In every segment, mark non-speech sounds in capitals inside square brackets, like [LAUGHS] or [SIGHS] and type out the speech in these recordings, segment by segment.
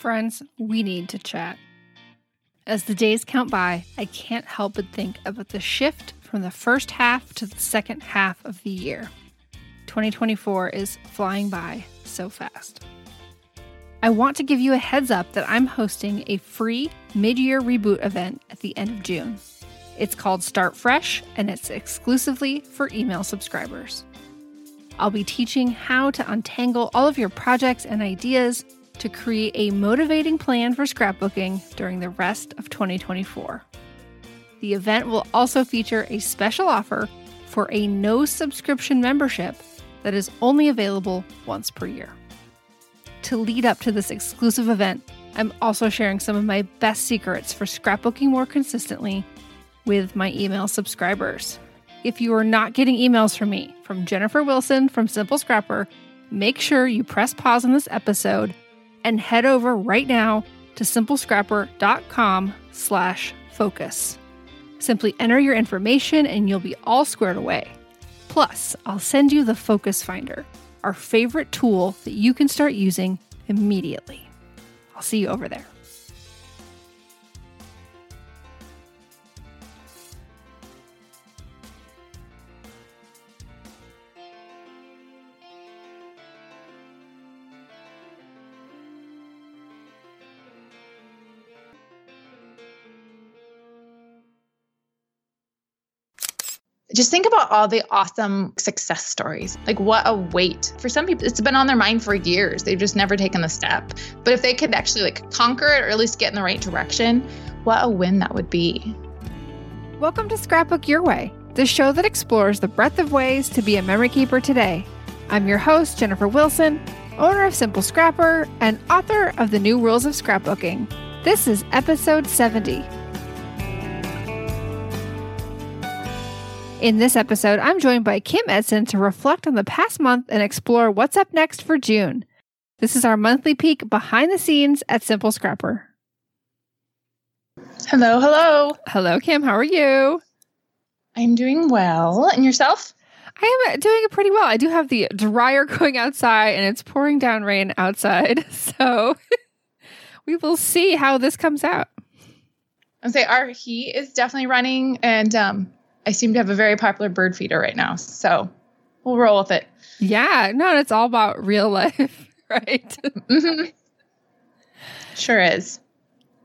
Friends, we need to chat. As the days count by, I can't help but think about the shift from the first half to the second half of the year. 2024 is flying by so fast. I want to give you a heads up that I'm hosting a free mid year reboot event at the end of June. It's called Start Fresh and it's exclusively for email subscribers. I'll be teaching how to untangle all of your projects and ideas to create a motivating plan for scrapbooking during the rest of 2024. The event will also feature a special offer for a no subscription membership that is only available once per year. To lead up to this exclusive event, I'm also sharing some of my best secrets for scrapbooking more consistently with my email subscribers. If you are not getting emails from me, from Jennifer Wilson from Simple Scrapper, make sure you press pause on this episode and head over right now to simplescrapper.com slash focus. Simply enter your information and you'll be all squared away. Plus, I'll send you the Focus Finder, our favorite tool that you can start using immediately. I'll see you over there. Just think about all the awesome success stories. Like, what a weight. For some people, it's been on their mind for years. They've just never taken the step. But if they could actually like conquer it or at least get in the right direction, what a win that would be. Welcome to Scrapbook Your Way, the show that explores the breadth of ways to be a memory keeper today. I'm your host, Jennifer Wilson, owner of Simple Scrapper and author of The New Rules of Scrapbooking. This is episode 70. In this episode, I'm joined by Kim Edson to reflect on the past month and explore what's up next for June. This is our monthly peek behind the scenes at Simple Scrapper. Hello, hello. Hello, Kim. How are you? I'm doing well. And yourself? I am doing pretty well. I do have the dryer [LAUGHS] going outside and it's pouring down rain outside. [LAUGHS] So [LAUGHS] we will see how this comes out. I'd say our heat is definitely running and um I seem to have a very popular bird feeder right now. So we'll roll with it. Yeah, no, it's all about real life, [LAUGHS] right? mm-hmm. Sure is.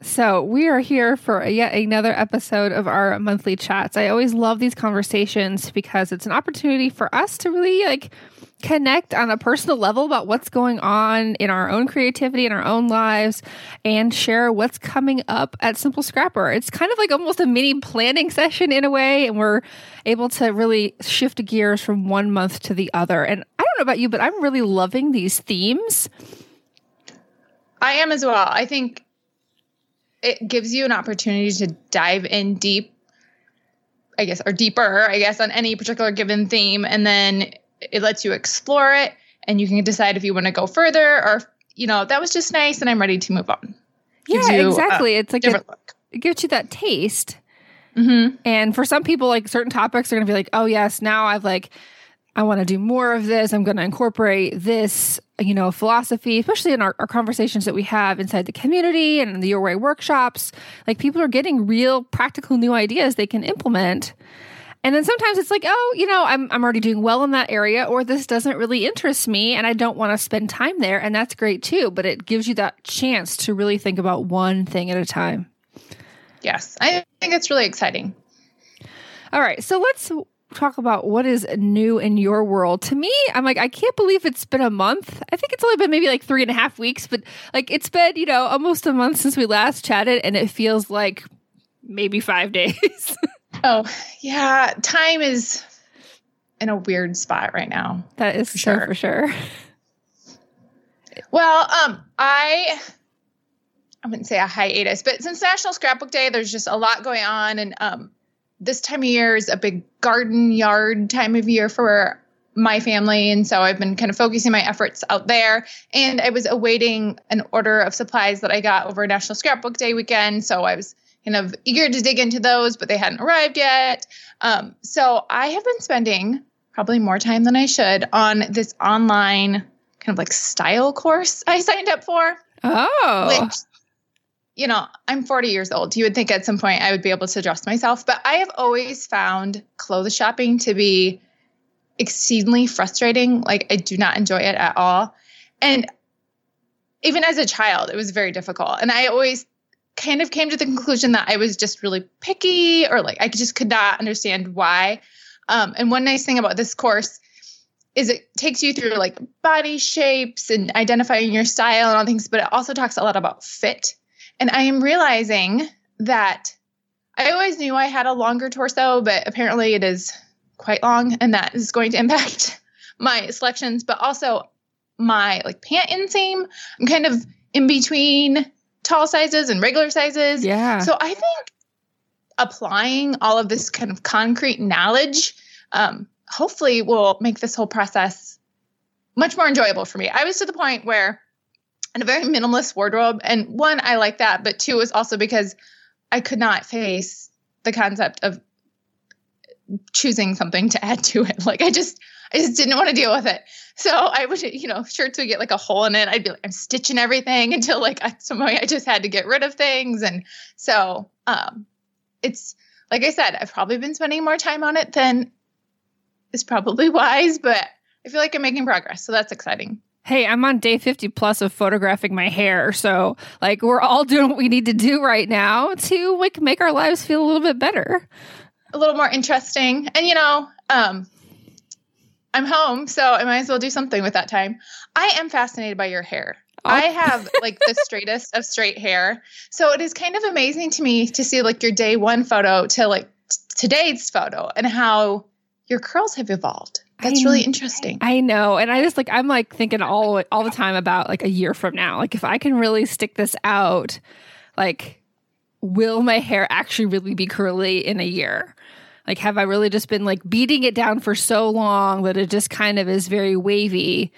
So, we are here for yet another episode of our monthly chats. I always love these conversations because it's an opportunity for us to really like connect on a personal level about what's going on in our own creativity in our own lives and share what's coming up at Simple Scrapper. It's kind of like almost a mini planning session in a way, and we're able to really shift gears from one month to the other. And I don't know about you, but I'm really loving these themes. I am as well. I think it gives you an opportunity to dive in deep I guess, or deeper, I guess, on any particular given theme. And then it lets you explore it and you can decide if you want to go further or you know that was just nice and i'm ready to move on. Gives yeah exactly. It's like a, it gives you that taste. Mm-hmm. and for some people like certain topics are going to be like oh yes now i've like i want to do more of this. I'm going to incorporate this you know philosophy especially in our, our conversations that we have inside the community and the your way workshops like people are getting real practical new ideas they can implement and then sometimes it's like, oh, you know, I'm, I'm already doing well in that area, or this doesn't really interest me and I don't want to spend time there. And that's great too. But it gives you that chance to really think about one thing at a time. Yes, I think it's really exciting. All right. So let's talk about what is new in your world. To me, I'm like, I can't believe it's been a month. I think it's only been maybe like three and a half weeks, but like it's been, you know, almost a month since we last chatted, and it feels like maybe five [LAUGHS] days. Oh, yeah. Time is in a weird spot right now. That is for so sure. for sure. Well, um, I I wouldn't say a hiatus, but since National Scrapbook Day, there's just a lot going on, and um, this time of year is a big garden yard time of year for my family, and so I've been kind of focusing my efforts out there. And I was awaiting an order of supplies that I got over National Scrapbook Day weekend, so I was kind of eager to dig into those, but they hadn't arrived yet. Um, so I have been spending probably more time than I should on this online kind of like style course I signed up for. Oh. Which, you know, I'm 40 years old. You would think at some point I would be able to dress myself, but I have always found clothes shopping to be exceedingly frustrating. Like, I do not enjoy it at all. And even as a child, it was very difficult. And I always kind of came to the conclusion that I was just really picky or like I just could not understand why. Um, and one nice thing about this course is it takes you through like body shapes and identifying your style and all things, but it also talks a lot about fit. And I am realizing that I always knew I had a longer torso, but apparently it is quite long and that is going to impact [LAUGHS] my selections, but also my like pant inseam. I'm kind of in between tall sizes and regular sizes. Yeah. So I think applying all of this kind of concrete knowledge um, hopefully will make this whole process much more enjoyable for me. I was to the point where in a very minimalist wardrobe, and one, I like that, but two is also because I could not face the concept of choosing something to add to it. [LAUGHS] Like I just, I just didn't want to deal with it. So I would, you know, shirts would get like a hole in it. I'd be like, I'm stitching everything [LAUGHS] until like at some point I just had to get rid of things. And so, um, it's like I said, I've probably been spending more time on it than is probably [LAUGHS] wise, but I feel like I'm making progress. So that's exciting. Hey, I'm on day 50 plus of photographing my hair. So, like, we're all doing what we need to do right now to like make our lives feel a little bit better. A little more interesting. And, you know, um, I'm home, so I might as well do something with that time. I am fascinated by your hair. Oh. I have like the straightest of straight hair. So it is kind of amazing to me to see like your day one photo to like t- today's photo and how your curls have evolved. That's I, really interesting. I know. And I just like I'm like thinking all all the time about like a year from now. Like if I can really stick this out, like will my hair actually really be curly in a year? Like have I really just been like beating it down for so long that it just kind of is very wavy?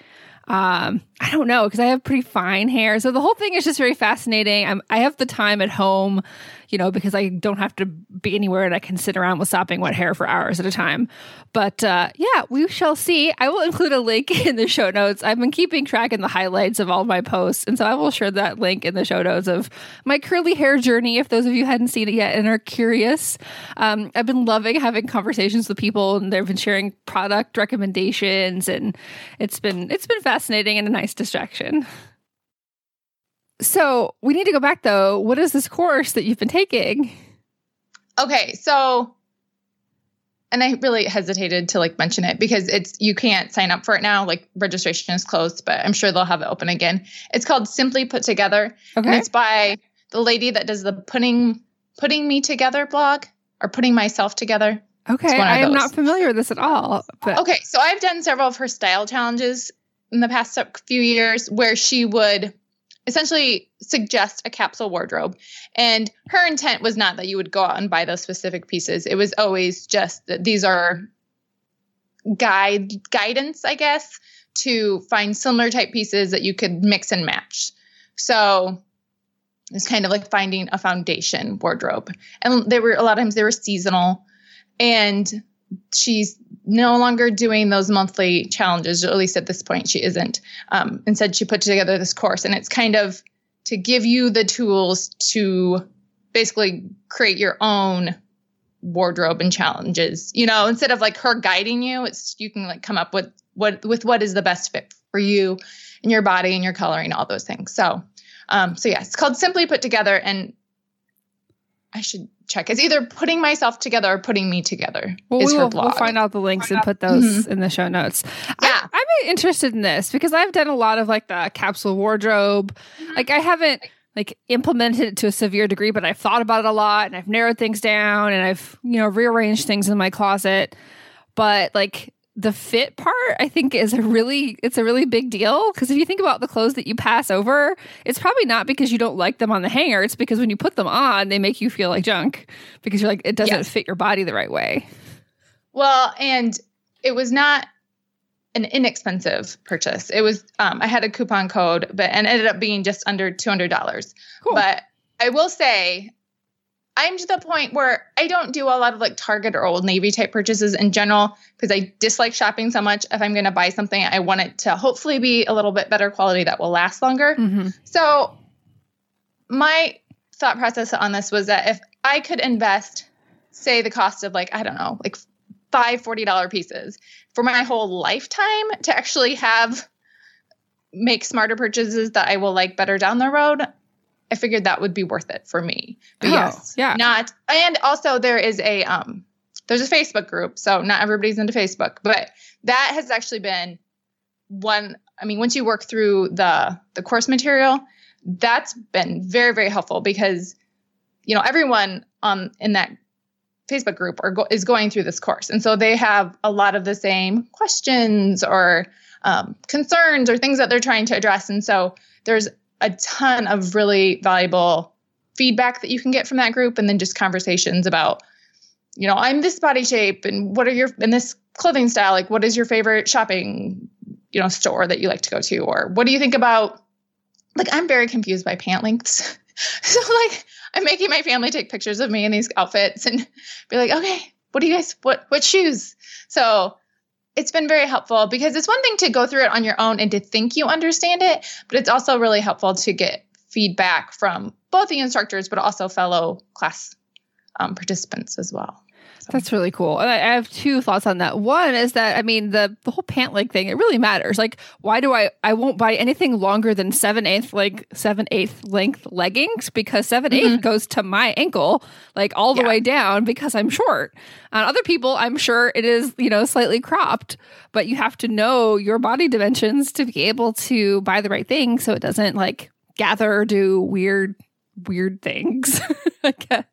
Um, I don't know because I have pretty fine hair. So the whole thing is just very fascinating. I'm, I have the time at home you know, because I don't have to be anywhere and I can sit around with sopping wet hair for hours at a time. But uh, yeah, we shall see. I will include a link [LAUGHS] in the show notes. I've been keeping track in the highlights of all my posts. And so I will share that link in the show notes of my curly hair journey if those of you hadn't seen it yet and are curious. Um, I've been loving having conversations with people and they've been sharing product recommendations and it's been it's been fascinating and a nice distraction. So we need to go back though. What is this course that you've been taking? Okay, so and I really hesitated to like mention it because it's you can't sign up for it now. Like registration is closed, but I'm sure they'll have it open again. It's called Simply Put Together. Okay. And it's by the lady that does the putting putting me together blog or putting myself together. Okay. I am not familiar with this at all. But. Okay. So I've done several of her style challenges in the past few years where she would essentially suggest a capsule wardrobe. And her intent was not that you would go out and buy those specific pieces. It was always just that these are guide guidance, I guess, to find similar type pieces that you could mix and match. So it's kind of like finding a foundation wardrobe. And there were a lot of times they were seasonal. And she's no longer doing those monthly challenges, at least at this point, she isn't. Um, instead, she put together this course, and it's kind of to give you the tools to basically create your own wardrobe and challenges. You know, instead of like her guiding you, it's you can like come up with what with what is the best fit for you and your body and your coloring, all those things. So, um, so yeah, it's called Simply Put Together, and I should check. It's either putting myself together or putting me together. Well, we will, we'll find out the links and put those mm-hmm. in the show notes. Yeah, I, am interested in this because I've done a lot of like the capsule wardrobe. Mm-hmm. Like I haven't like implemented it to a severe degree, but I've thought about it a lot and I've narrowed things down and I've you know rearranged things in my closet. But like the fit part i think is a really it's a really big deal. Because if you think about the clothes that you pass over it's probably not because you don't like them on the hanger. It's because when you put them on they make you feel like junk because you're like it doesn't yes. fit your body the right way. Well and it was not an inexpensive purchase. It was um, i had a coupon code but and ended up being just under $200 cool. but i will say I'm to the point where I don't do a lot of like Target or Old Navy type purchases in general because I dislike shopping so much. If I'm going to buy something, I want it to hopefully be a little bit better quality that will last longer. Mm-hmm. So, my thought process on this was that if I could invest, say, the cost of like, I don't know, like five $40 pieces for my whole lifetime to actually have make smarter purchases that I will like better down the road, I figured that would be worth it for me. But Oh, yes, yeah. not. And also there is a um, there's a Facebook group, so not everybody's into Facebook, but that has actually been one. I mean, once you work through the the course material, that's been very very helpful because you know everyone um in that Facebook group are go- is going through this course, and so they have a lot of the same questions or um, concerns or things that they're trying to address, and so there's a ton of really valuable feedback that you can get from that group, and then just conversations about, you know, I'm this body shape, and what are your in this clothing style, like what is your favorite shopping, you know, store that you like to go to, or what do you think about? Like I'm very confused by pant lengths, [LAUGHS] so like I'm making my family take pictures of me in these outfits and be like, okay, what do you guys what what shoes? So it's been very helpful because it's one thing to go through it on your own and to think you understand it, but it's also really helpful to get feedback from both the instructors, but also fellow class um, participants as well. So, That's really cool. And I have two thoughts on that. One is that I mean the the whole pant leg thing. It really matters. Like, why do I I won't buy anything longer than seven eighth like seven eighth length leggings because 7 eighth mm-hmm. goes to my ankle like all the Yeah. way down because I'm short. On other people, I'm sure it is you know slightly cropped, but you have to know your body dimensions to be able to buy the right thing so it doesn't like gather or do weird weird things. [LAUGHS] I guess.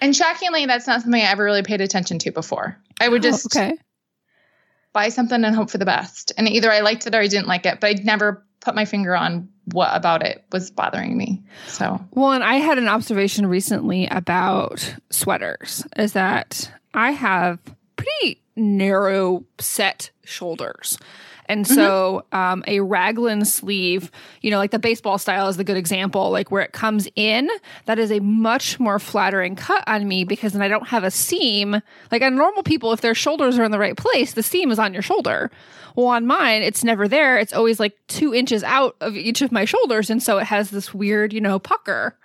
And shockingly, that's not something I ever really paid attention to before. I would Oh, just okay. buy something and hope for the best. And either I liked it or I didn't like it, but I'd never put my finger on what about it was bothering me. So, Well, and I had an observation recently about sweaters is that I have pretty narrow set shoulders. And so um, a raglan sleeve, you know, like the baseball style is the good example, like where it comes in, that is a much more flattering cut on me because then I don't have a seam. Like on normal people, if their shoulders are in the right place, the seam is on your shoulder. Well, on mine, it's never there. It's always like two inches out of each of my shoulders. And so it has this weird, you know, pucker.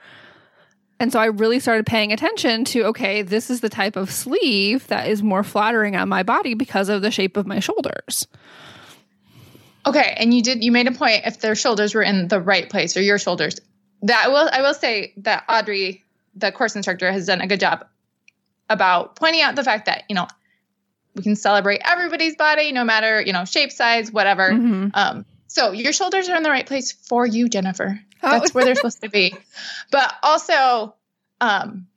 And so I really started paying attention to okay, this is the type of sleeve that is more flattering on my body because of the shape of my shoulders. Okay. And you did, you made a point if their shoulders were in the right place or your shoulders. That will, I will say that Audrey, the course instructor, has done a good job about pointing out the fact that, you know, we can celebrate everybody's body, no matter, you know, shape, size, whatever. Mhm. Um, so your shoulders are in the right place for you, Jennifer. Oh. That's where they're supposed to be. [LAUGHS] But also, um,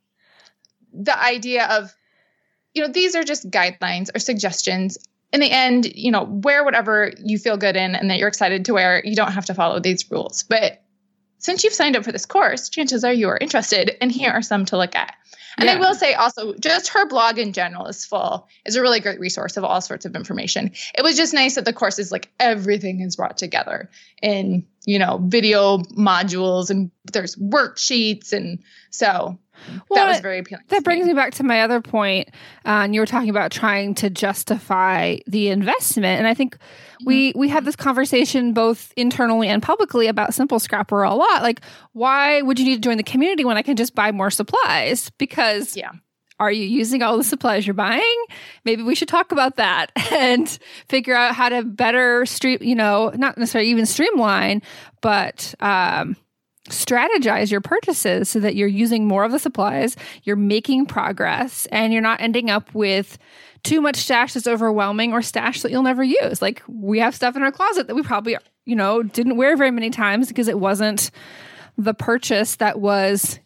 the idea of, you know, these are just guidelines or suggestions. In the end, you know, wear whatever you feel good in and that you're excited to wear. You don't have to follow these rules. But since you've signed up for this course, chances are you are interested, and here are some to look at. And I will say also, just her blog in general is full, is a really great resource of all sorts of information. It was just nice that the course is like everything is brought together in, you know, video modules and there's worksheets. And so Well, that was very appealing. That brings me. me back to my other point. Uh, and you were talking about trying to justify the investment. And I think we we have this conversation both internally and publicly about Simple Scrapper a lot. Like, why would you need to join the community when I can just buy more supplies? Because Yeah. Are you using all the supplies you're buying? Maybe we should talk about that [LAUGHS] and figure out how to better stream, you know, not necessarily even streamline, but um, strategize your purchases so that you're using more of the supplies, you're making progress, and you're not ending up with too much stash that's overwhelming or stash that you'll never use. Like we have stuff in our closet that we probably, you know, didn't wear very many times because it wasn't the purchase that was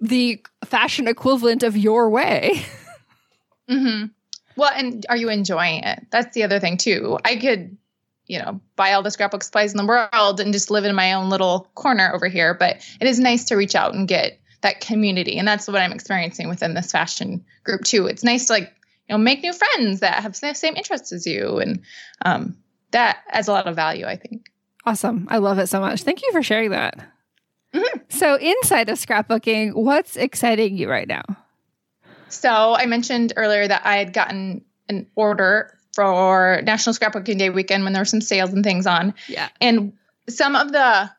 the fashion equivalent of your way. [LAUGHS] hmm Well, and are you enjoying it? That's the other thing too. I could, you know, buy all the scrapbook supplies in the world and just live in my own little corner over here. But it is nice to reach out and get that community, and that's what I'm experiencing within this fashion group too. It's nice to like, you know, make new friends that have the same interests as you, and um, that adds a lot of value. I think. Awesome. I love it so much. Thank you for sharing that. Mhm. So, inside of scrapbooking, what's exciting you right now? So, I mentioned earlier that I had gotten an order for National Scrapbooking Day weekend when there were some sales and things on. Yeah. And some of the,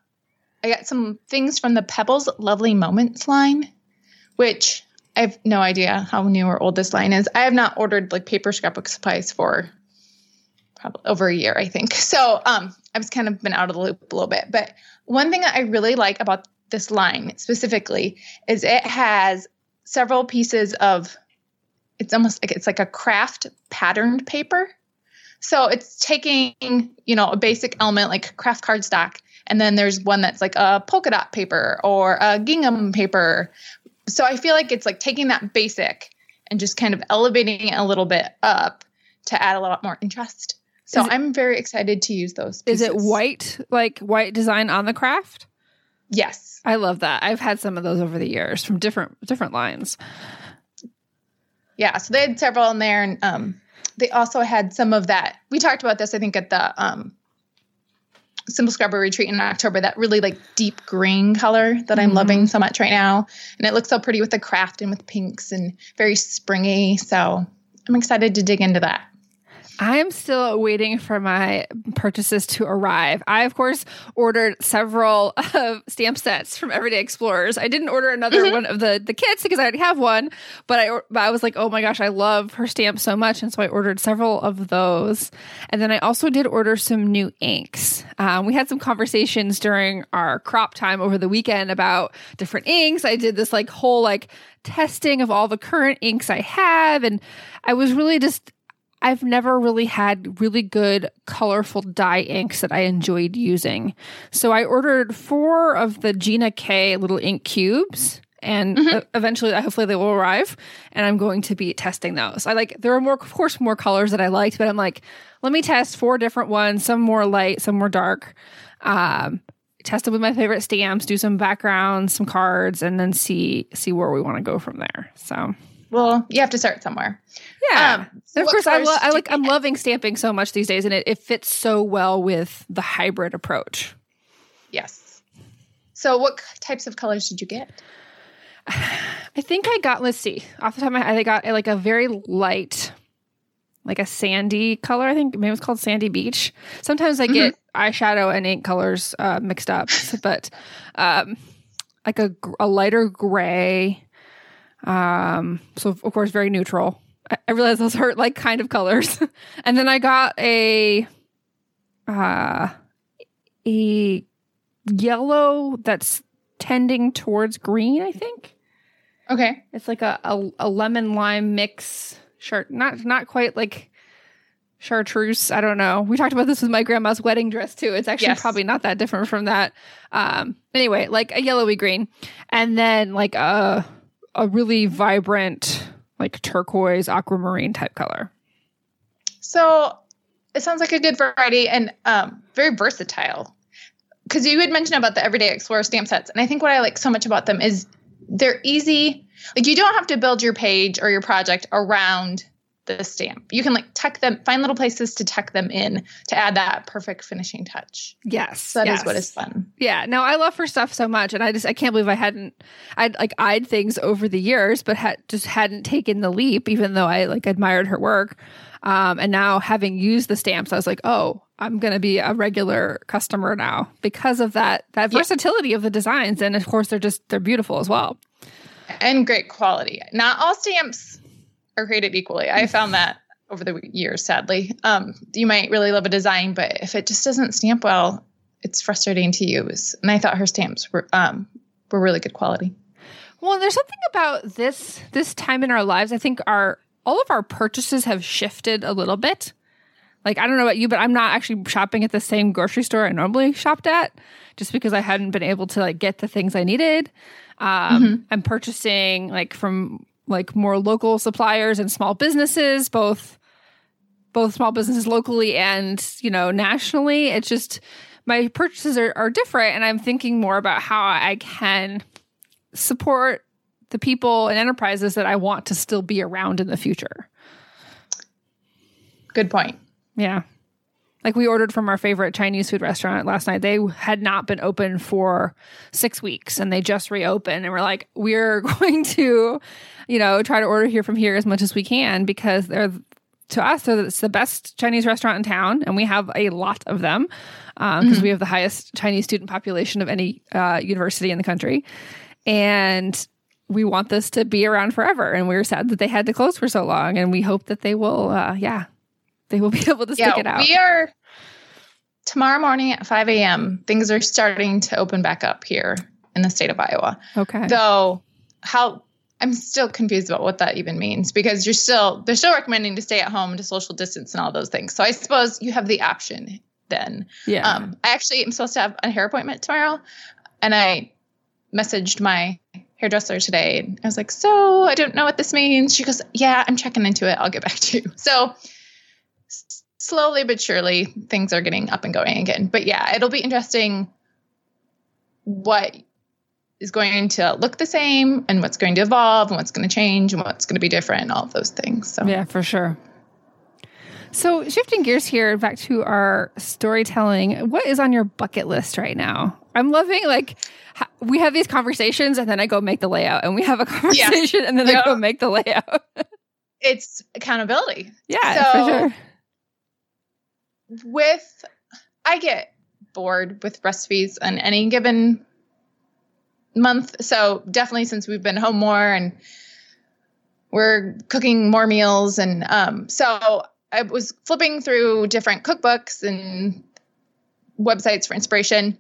I got some things from the Pebbles Lovely Moments line, which I have no idea how new or old this line is. I have not ordered like paper scrapbook supplies for probably over a year, I think. So um, I've kind of been out of the loop a little bit. But one thing that I really like about this line specifically is it has several pieces of it's almost like it's like a kraft patterned paper. So it's taking, you know, a basic element like kraft cardstock, and then there's one that's like a polka dot paper or a gingham paper. So I feel like it's like taking that basic and just kind of elevating it a little bit up to add a lot more interest. So it- I'm very excited to use those. Is it white, like white design on the kraft? Yes. I love that. I've had some of those over the years from different different lines. Yeah, so they had several in there, and um, they also had some of that. We talked about this, I think, at the um, Simple Scrapper retreat in October. That really like deep green color that I'm Mhm. loving so much right now, and it looks so pretty with the kraft and with pinks and very springy. So I'm excited to dig into that. I am still waiting for my purchases to arrive. I, of course, ordered several [LAUGHS] uh, stamp sets from Everyday Explorers. I didn't order another Mhm. one of the the kits because I already have one, but I but I was like, oh my gosh, I love her stamps so much, and so I ordered several of those. And then I also did order some new inks. Um, we had some conversations during our crop time over the weekend about different inks. I did this like whole like testing of all the current inks I have, and I was really just I've never really had really good colorful dye inks that I enjoyed using. So I ordered four of the Gina K little ink cubes and Mhm. uh, eventually hopefully they will arrive and I'm going to be testing those. I like there are more of course more colors that I liked, but I'm like let me test four different ones, some more light, some more dark. Um test them with my favorite stamps, do some backgrounds, some cards and then see see where we want to go from there. So Well, you have to start somewhere. yeah. Um, so of course, I, lo- I like. I'm get? loving stamping so much these days, and it, it fits so well with the hybrid approach. Yes. So, what types of colors did you get? [SIGHS] I think I got. Let's see. Off the top of my head, I got like a very light, like a sandy color. I think maybe it's called Sandy Beach. Sometimes I get eyeshadow and ink colors uh, mixed up, [LAUGHS] but um, like a, a lighter gray. Um, so of course, very neutral. I, I realize those are like kind of colors, [LAUGHS] and then I got a uh, a yellow that's tending towards green. I think. Okay. It's like a, a, a lemon lime mix shirt. Not not quite like chartreuse. I don't know. We talked about this with my grandma's wedding dress too. It's actually Yes. probably not that different from that. Um anyway, like a yellowy green. And then like a a really vibrant like turquoise aquamarine type color. So it sounds like a good variety and um, very versatile. Because you had mentioned about the Everyday Explorer stamp sets, and I think what I like so much about them is they're easy. Like you don't have to build your page or your project around the stamp. You can like tuck them, find little places to tuck them in to add that perfect finishing touch. Yes. So that is yes. what is fun. Yeah, no, I love her stuff so much, and I just I can't believe I hadn't I'd like eyed things over the years, but had just hadn't taken the leap, even though I like admired her work. Um, and now having used the stamps, I was like, oh, I'm gonna be a regular customer now because of that that Yeah. versatility of the designs, and of course they're just they're beautiful as well. and great quality. Not all stamps are created equally. I found that over the years, sadly. Um, you might really love a design, but if it just doesn't stamp well, it's frustrating to use. And I thought her stamps were um, were really good quality. Well, there's something about this this time in our lives. I think our all of our purchases have shifted a little bit. Like I don't know about you, but I'm not actually shopping at the same grocery store I normally shopped at, just because I hadn't been able to like get the things I needed. Um, I'm purchasing like from like more local suppliers and small businesses, both both small businesses locally and you know nationally. It's just my purchases are, are different, and I'm thinking more about how I can support the people and enterprises that I want to still be around in the future. Good point. Yeah. Like we ordered from our favorite Chinese food restaurant last night. They had not been open for six weeks and they just reopened. And we're like, we're [LAUGHS] going to, you know, try to order here from here as much as we can because they're, to us, they're, it's the best Chinese restaurant in town. And we have a lot of them because um, mm-hmm. we have the highest Chinese student population of any uh, university in the country. And we want this to be around forever. And we are sad that they had to close for so long. And we hope that they will, uh, yeah, they will be [LAUGHS] able to yeah, stick it out. We are tomorrow morning at 5 a.m. Things are starting to open back up here in the state of Iowa. Okay. Though, how I'm still confused about what that even means because you're still they're still recommending to stay at home to social distance and all those things. So I suppose you have the option then. Yeah. Um, I actually am supposed to have a hair appointment tomorrow, and I messaged my hairdresser today. I was like, "So I don't know what this means." She goes, "Yeah, I'm checking into it. I'll get back to you." [LAUGHS] So slowly but surely things are getting up and going again. But yeah, it'll be interesting what is going to look the same and what's going to evolve and what's going to change and what's going to be different and all of those things. So Yeah, for sure. So, shifting gears here back to our storytelling, what is on your bucket list right now? I'm loving like we have these conversations and then I go make the layout and we have a conversation yeah. and then I go make the layout. [LAUGHS] it's accountability. Yeah, so, for sure with I get bored with recipes on any given month. So definitely since we've been home more and we're cooking more meals and um so I was flipping through different cookbooks and websites for inspiration.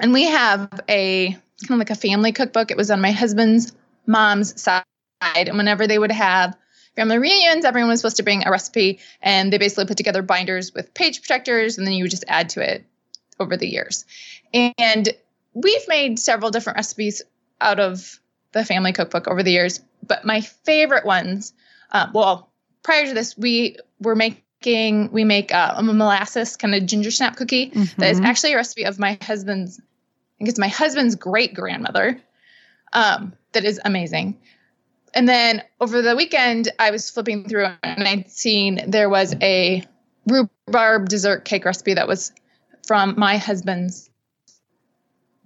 And we have a kind of like a family cookbook. It was on my husband's mom's side. And whenever they would have family reunions, everyone was supposed to bring a recipe, and they basically put together binders with page protectors, and then you would just add to it over the years. And we've made several different recipes out of the family cookbook over the years, but my favorite ones, uh, well, prior to this, we were making we make uh, a molasses kind of ginger snap cookie mm-hmm. that is mm-hmm. actually a recipe of my husband's. I think it's my husband's great grandmother. Um, that is amazing. And then over the weekend, I was flipping through and I'd seen there was a rhubarb dessert cake recipe that was from my husband's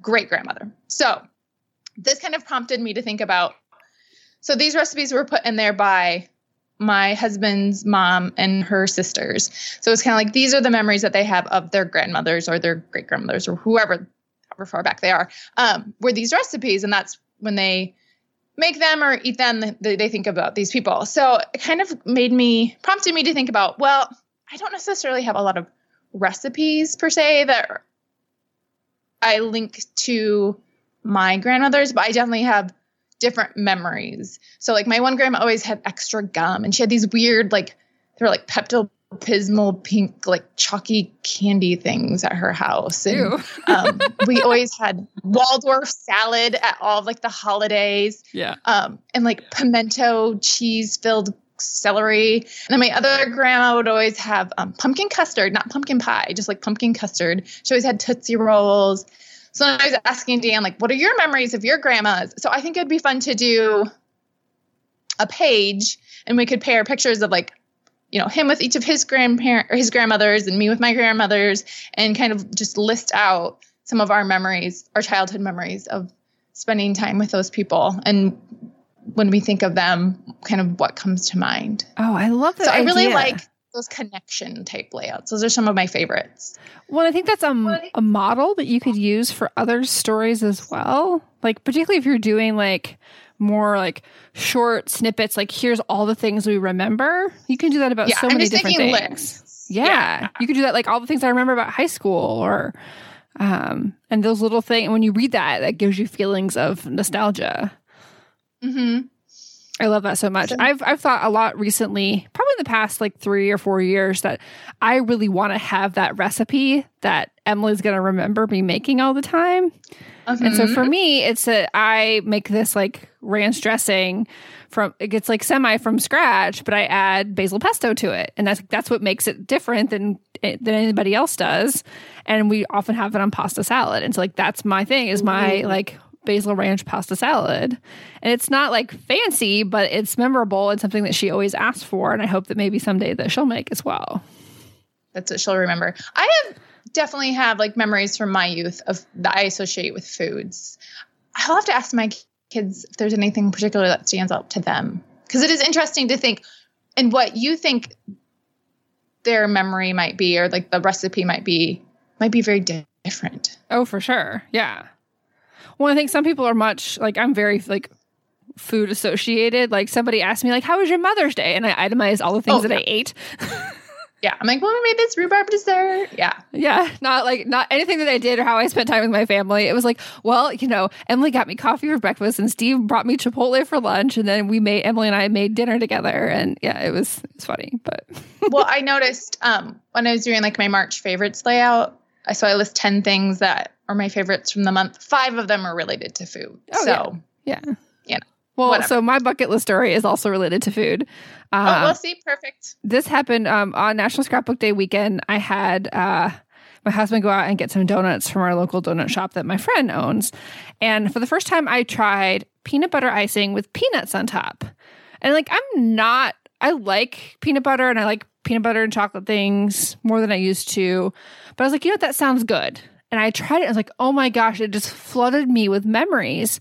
great grandmother. So this kind of prompted me to think about so these recipes were put in there by my husband's mom and her sisters. So it's kind of like these are the memories that they have of their grandmothers or their great grandmothers or whoever, however far back they are, um, were these recipes. And that's when they make them or eat them, they think about these people. So it kind of made me, prompted me to think about, well, I don't necessarily have a lot of recipes per se that I link to my grandmother's, but I definitely have different memories. So like my one grandma always had extra gum and she had these weird like they were like Pepto Bismol pink like chalky candy things at her house. And um, [LAUGHS] we always had waldorf salad at all of like the holidays. Yeah. Um, and like pimento cheese filled celery. And then my other grandma would always have um, pumpkin custard not pumpkin pie just like pumpkin custard. She always had tootsie rolls. So i was asking dan like what are your memories of your grandmas? So i think it'd be fun to do a page and we could pair pictures of like you know him with each of his grandparent or his grandmothers and me with my grandmothers and kind of just list out some of our memories our childhood memories of spending time with those people and when we think of them kind of what comes to mind. Oh i love that so idea. i really like those connection type layouts. Those are some of my favorites. Well i think that's a, a model that you could use for other stories as well. Like particularly if you're doing like more like short snippets like here's all the things we remember you can do that about yeah, so many different things yeah. yeah. you can do that like all the things i remember about high school or um and those little things when you read that that gives you feelings of nostalgia mm-hmm I love that so much. So, I've I've thought a lot recently, probably in the past like three or four years, that I really want to have that recipe that Emily's going to remember me making all the time. Mm-hmm. And so for mm-hmm. me, it's that I make this like ranch dressing from it gets like semi from scratch, but I add basil pesto to it, and that's that's what makes it different than than anybody else does. And we often have it on pasta salad, and so like that's my thing is my like basil ranch pasta salad. And it's not like fancy, but it's memorable and something that she always asks for. And I hope that maybe someday that she'll make as well. that's what she'll remember. I have definitely have like memories from my youth of that I associate with foods. I'll have to ask my kids if there's anything particular that stands out to them because it is interesting to think and what you think their memory might be or like the recipe might be might be very different. Oh, for sure. Yeah. Well, I think some people are much like I'm very like food associated. Like somebody asked me like, "How was your Mother's Day?" and I itemized all the things oh, that yeah. I ate. [LAUGHS] Yeah, I'm like, well, we made this rhubarb dessert. Yeah, yeah, not like not anything that I did or how I spent time with my family. It was like, well, you know, Emily got me coffee for breakfast, and Steve brought me Chipotle for lunch, and then we made Emily and I made dinner together, and yeah, it was it's funny. But [LAUGHS] well, I noticed um, when I was doing like my March favorites layout, I so I list ten things that are my favorites from the month. Five of them are related to food. Oh, so yeah. yeah. Well, Whatever. so my bucket list story is also related to food. Uh, oh, we'll see. Perfect. This happened um, on National Scrapbook Day weekend. I had uh, my husband go out and get some donuts from our local donut shop that my friend owns. And for the first time, I tried peanut butter icing with peanuts on top. And like, I'm not, I like peanut butter and I like peanut butter and chocolate things more than I used to. But I was like, you know what? That sounds good. And I tried it. I was like, oh my gosh, it just flooded me with memories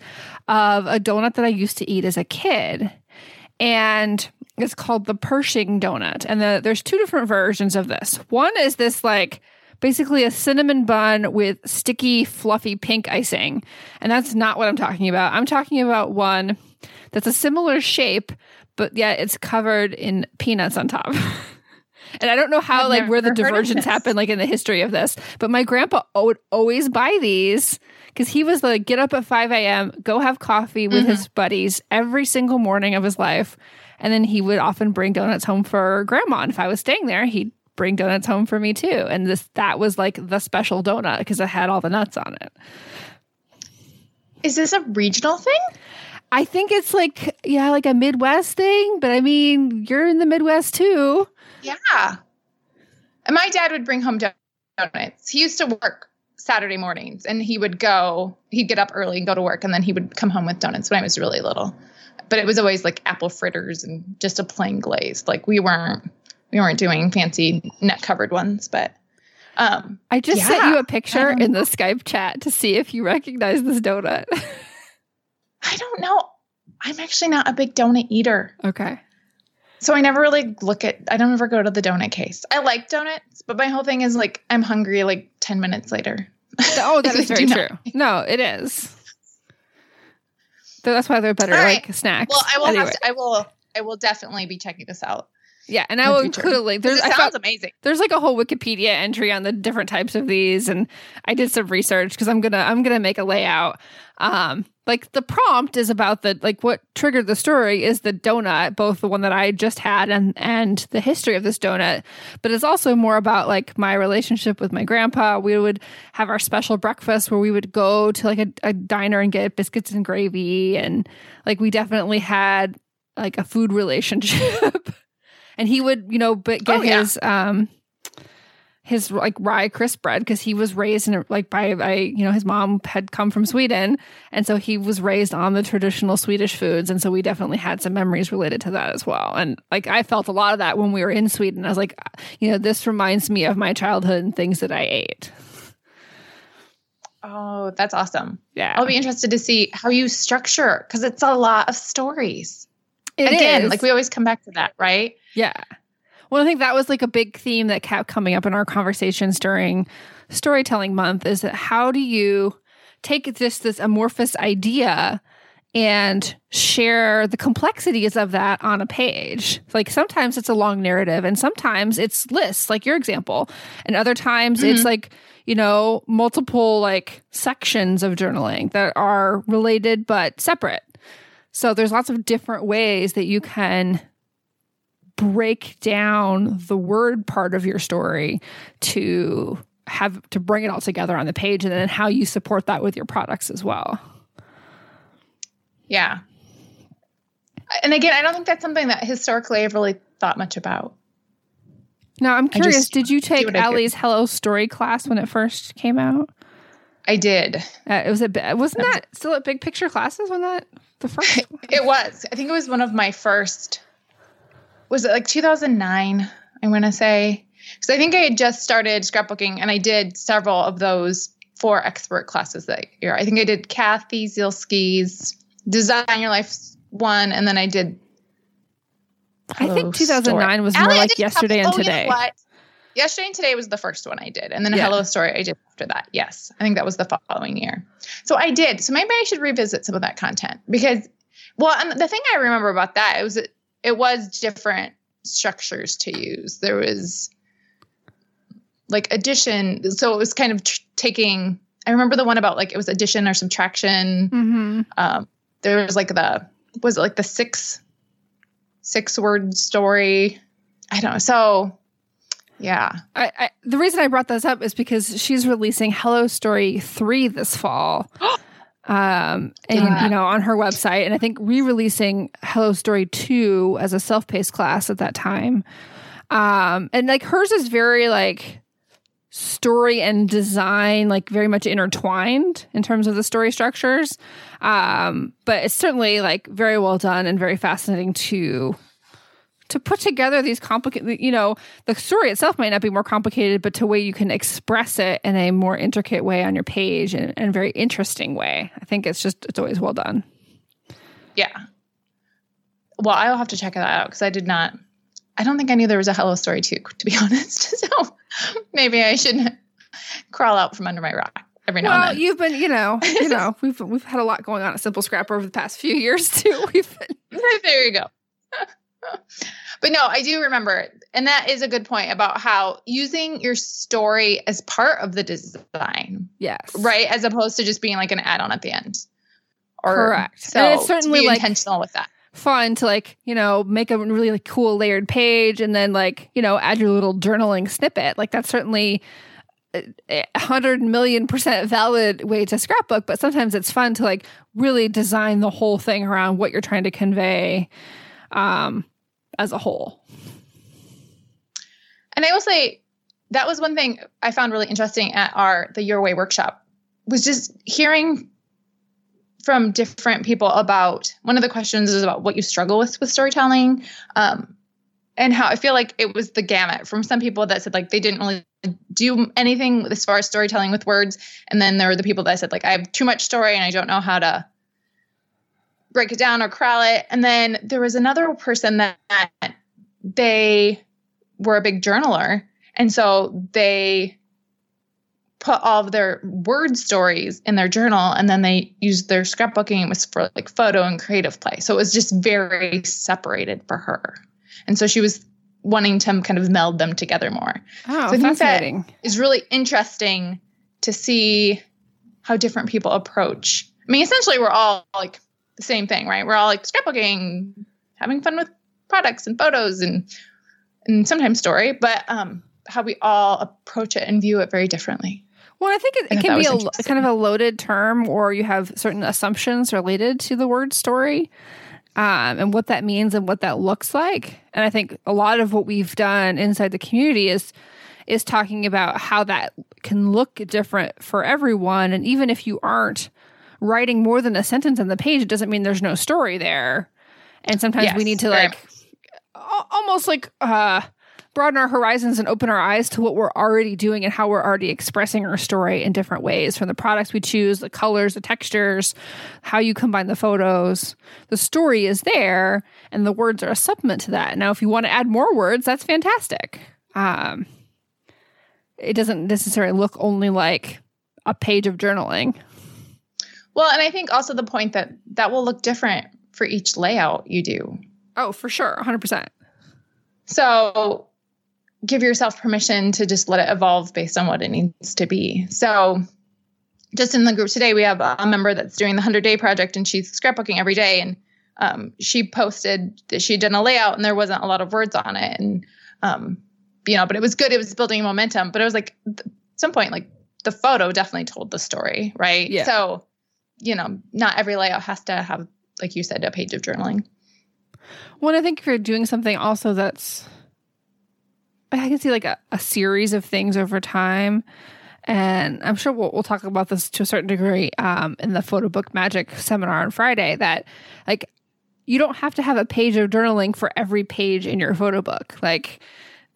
of a donut that I used to eat as a kid. And it's called the Pershing donut. And the, there's two different versions of this. One is this like basically a cinnamon bun with sticky, fluffy pink icing. And that's not what I'm talking about. I'm talking about one that's a similar shape, but yet it's covered in peanuts on top. [LAUGHS] And I don't know how, I've like, where the divergence happened, like, in the history of this. But my grandpa would always buy these because he was like, get up at 5 a.m., go have coffee with mm-hmm. his buddies every single morning of his life. And then he would often bring donuts home for grandma. And if I was staying there, he'd bring donuts home for me too. And this, that was like the special donut because it had all the nuts on it. Is this a regional thing? I think it's like, yeah, like a Midwest thing. But I mean, you're in the Midwest too. Yeah. And my dad would bring home donuts. He used to work Saturday mornings and he would go, he'd get up early and go to work and then he would come home with donuts when I was really little. But it was always like apple fritters and just a plain glazed. Like we weren't we weren't doing fancy net covered ones, but um I just yeah. sent you a picture in the Skype chat to see if you recognize this donut. I don't know. I'm actually not a big donut eater. Okay. So I never really look at I don't ever go to the donut case. I like donuts, but my whole thing is like I'm hungry like 10 minutes later. Oh, [LAUGHS] that is very true. Not. No, it is. So that's why they're better right. like snacks. Well, I will anyway. to, I will I will definitely be checking this out. Yeah, and I will include a link. There's, it sounds amazing. There's like a whole Wikipedia entry on the different types of these, and I did some research because I'm gonna I'm gonna make a layout. Um, like the prompt is about the like what triggered the story is the donut, both the one that I just had and and the history of this donut. But it's also more about like my relationship with my grandpa. We would have our special breakfast where we would go to like a, a diner and get biscuits and gravy, and like we definitely had like a food relationship. [LAUGHS] and he would you know but get oh, yeah. his um his like rye crisp bread because he was raised in like by, by you know his mom had come from Sweden and so he was raised on the traditional Swedish foods and so we definitely had some memories related to that as well and like I felt a lot of that when we were in Sweden I was like you know this reminds me of my childhood and things that I ate. Oh, that's awesome. Yeah. I'll be interested to see how you structure because it's a lot of stories. It Again, is. like we always come back to that, right? Yeah. Well, I think that was like a big theme that kept coming up in our conversations during storytelling month is that how do you take just this amorphous idea and share the complexities of that on a page. Like sometimes it's a long narrative and sometimes it's lists, like your example. And other times mm-hmm. it's like, you know, multiple like sections of journaling that are related but separate. So there's lots of different ways that you can break down the word part of your story to have to bring it all together on the page and then how you support that with your products as well. Yeah. And again, I don't think that's something that historically I've really thought much about. Now, I'm curious, did you take Ali's Hello Story class when it first came out? I did. Uh, it was a wasn't that still at Big Picture classes when that the first? [LAUGHS] it was. I think it was one of my first was it like 2009 i'm going to say Because I think I had just started scrapbooking and I did several of those four expert classes that year. I think I did Cathy Zielske's Design Your Life one, and then I did. I think 2009 Story. was more Ali, like yesterday and oh, you know today. Yesterday and today was the first one I did, and then Yeah. Hello Story I did after that. Yes, I think that was the following year. So I did. So maybe I should revisit some of that content because, well, and the thing I remember about that it was it was different structures to use. There was like addition, so it was kind of tr- taking. I remember the one about like it was addition or subtraction. hmm Um, there was like the was it like the six six word story. I don't know. So yeah. I, I, the reason I brought this up is because she's releasing Hello Story 3 this fall. [GASPS] um and Yeah. you know on her website and I think re-releasing Hello Story 2 as a self-paced class at that time. Um and like hers is very like story and design like very much intertwined in terms of the story structures. Um but it's certainly like very well done and very fascinating to to put together these complicated you know the story itself might not be more complicated but to way you can express it in a more intricate way on your page and, and very interesting way i think it's just it's always well done Yeah. Well, I'll have to check that out because I did not. I don't think I knew there was a Hello Story too, [LAUGHS] to be honest. [LAUGHS] So maybe I should crawl out from under my rock every now well and then. you've been you know you [LAUGHS] know we've we've had a lot going on at simple scrapper over the past few years too we've been there you go. [LAUGHS] but no, I do remember, and that is a good point about how using your story as part of the design, yes right, as opposed to just being like an add-on at the end. Or Correct. So And it's certainly, be like- intentional with that. fun to like you know make a really like, cool layered page and then like you know add your little journaling snippet like that's certainly a a hundred million percent valid way to scrapbook but sometimes it's fun to like really design the whole thing around what you're trying to convey um as a whole And I will say that was one thing I found really interesting at our the Your Way workshop was just hearing from different people about one of the questions is about what you struggle with with storytelling. Um, and how I feel like it was the gamut from some people that said like they didn't really do anything as far as storytelling with words. And then there were the people that said like I have too much story and I don't know how to break it down or corral it. And then there was another person that they were a big journaler. And so they put all of their word stories in their journal and then they used their scrapbooking It was for like photo and creative play. So it was just very separated for her. And so she was wanting to kind of meld them together more. oh I think that- fascinating It's really interesting to see how different people approach. I mean, essentially we're all like same thing, right? We're all like scrapbooking, having fun with products and photos and and sometimes story, but um how we all approach it and view it very differently. Well, I think it, it can be a kind of a loaded term, or you have certain assumptions related to the word story um, and what that means and what that looks like. And I think a lot of what we've done inside the community is is talking about how that can look different for everyone. And even if you aren't writing more than a sentence on the page, it doesn't mean there's no story there. And sometimes we need to like al- almost like uh broaden our horizons and open our eyes to what we're already doing and how we're already expressing our story in different ways from the products we choose, the colors, the textures, how you combine the photos. The story is there and the words are a supplement to that. Now, if you want to add more words, that's fantastic. Um, it doesn't necessarily look only like a page of journaling. Well, and I think also the point that that will look different for each layout you do. Oh, for sure. 100%. So give yourself permission to just let it evolve based on what it needs to be. So just in the group today, we have a member that's doing the 100 day project and she's scrapbooking every day. And um, she posted that she'd done a layout and there wasn't a lot of words on it. And, um, you know, but it was good. It was building momentum. But it was like, at some point, like the photo definitely told the story, right? Yeah. So, you know, not every layout has to have, like you said, a page of journaling. Well, I think if you're doing something also that's, I can see like a, a series of things over time. And I'm sure we'll, we'll talk about this to a certain degree um, in the photo book magic seminar on Friday that like you don't have to have a page of journaling for every page in your photo book. Like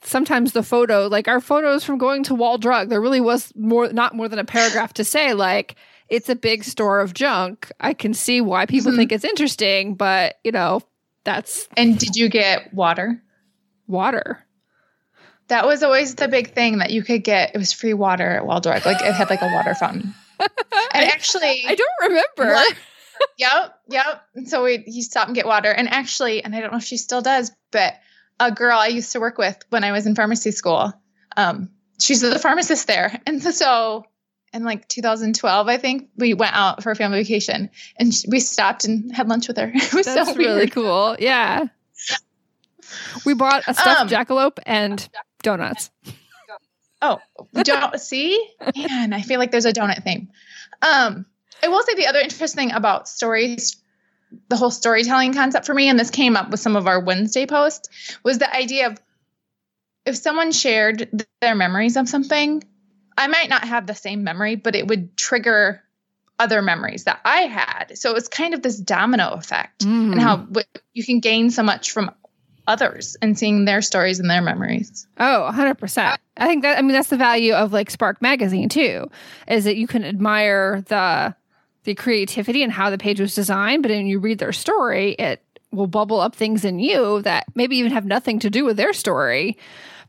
sometimes the photo, like our photos from going to Wall Drug, there really was more, not more than a paragraph to say, like, it's a big store of junk. I can see why people mm-hmm. think it's interesting, but you know, that's. And did you get water? Water. That was always the big thing that you could get. It was free water at Wall Drug. Like it had like a water fountain. [LAUGHS] And actually, I don't remember. What, yep, yep. And so we he stopped and get water. And actually, and I don't know if she still does, but a girl I used to work with when I was in pharmacy school, um, she's the pharmacist there, and so in like 2012, I think we went out for a family vacation, and we stopped and had lunch with her. [LAUGHS] It was That's so really cool. Yeah. We bought a stuffed um, jackalope and donuts. Oh, don't [LAUGHS] see? Man, I feel like there's a donut thing. Um, I will say the other interesting thing about stories, the whole storytelling concept for me, and this came up with some of our Wednesday posts, was the idea of if someone shared their memories of something, I might not have the same memory, but it would trigger other memories that I had. So it was kind of this domino effect mm. and how you can gain so much from others and seeing their stories and their memories. Oh, 100%. I think that I mean that's the value of like Spark magazine too is that you can admire the the creativity and how the page was designed, but when you read their story, it will bubble up things in you that maybe even have nothing to do with their story.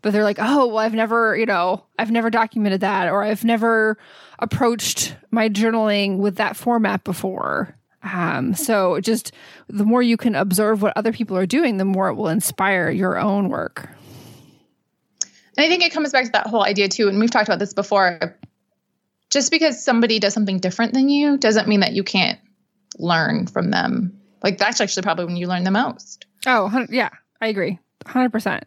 But they're like, oh, well, I've never, you know, I've never documented that, or I've never approached my journaling with that format before. Um, so just the more you can observe what other people are doing, the more it will inspire your own work. And I think it comes back to that whole idea too, and we've talked about this before. Just because somebody does something different than you doesn't mean that you can't learn from them. Like that's actually probably when you learn the most. Oh, yeah, I agree. 100%.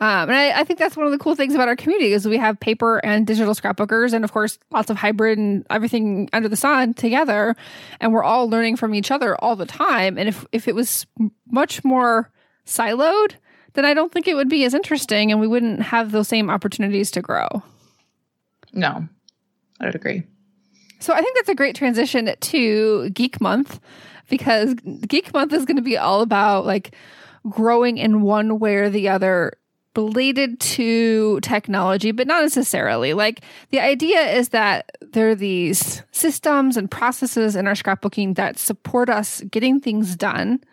Um, and I, I, think that's one of the cool things about our community is we have paper and digital scrapbookers and of course lots of hybrid and everything under the sun together and we're all learning from each other all the time and if if it was much more siloed then I don't think it would be as interesting and we wouldn't have those same opportunities to grow. No. I would agree. So I think that's a great transition to Geek Month because Geek Month is going to be all about like growing in one way or the other related to technology, but not necessarily. Like the idea is that there are these systems and processes in our scrapbooking that support us getting things done,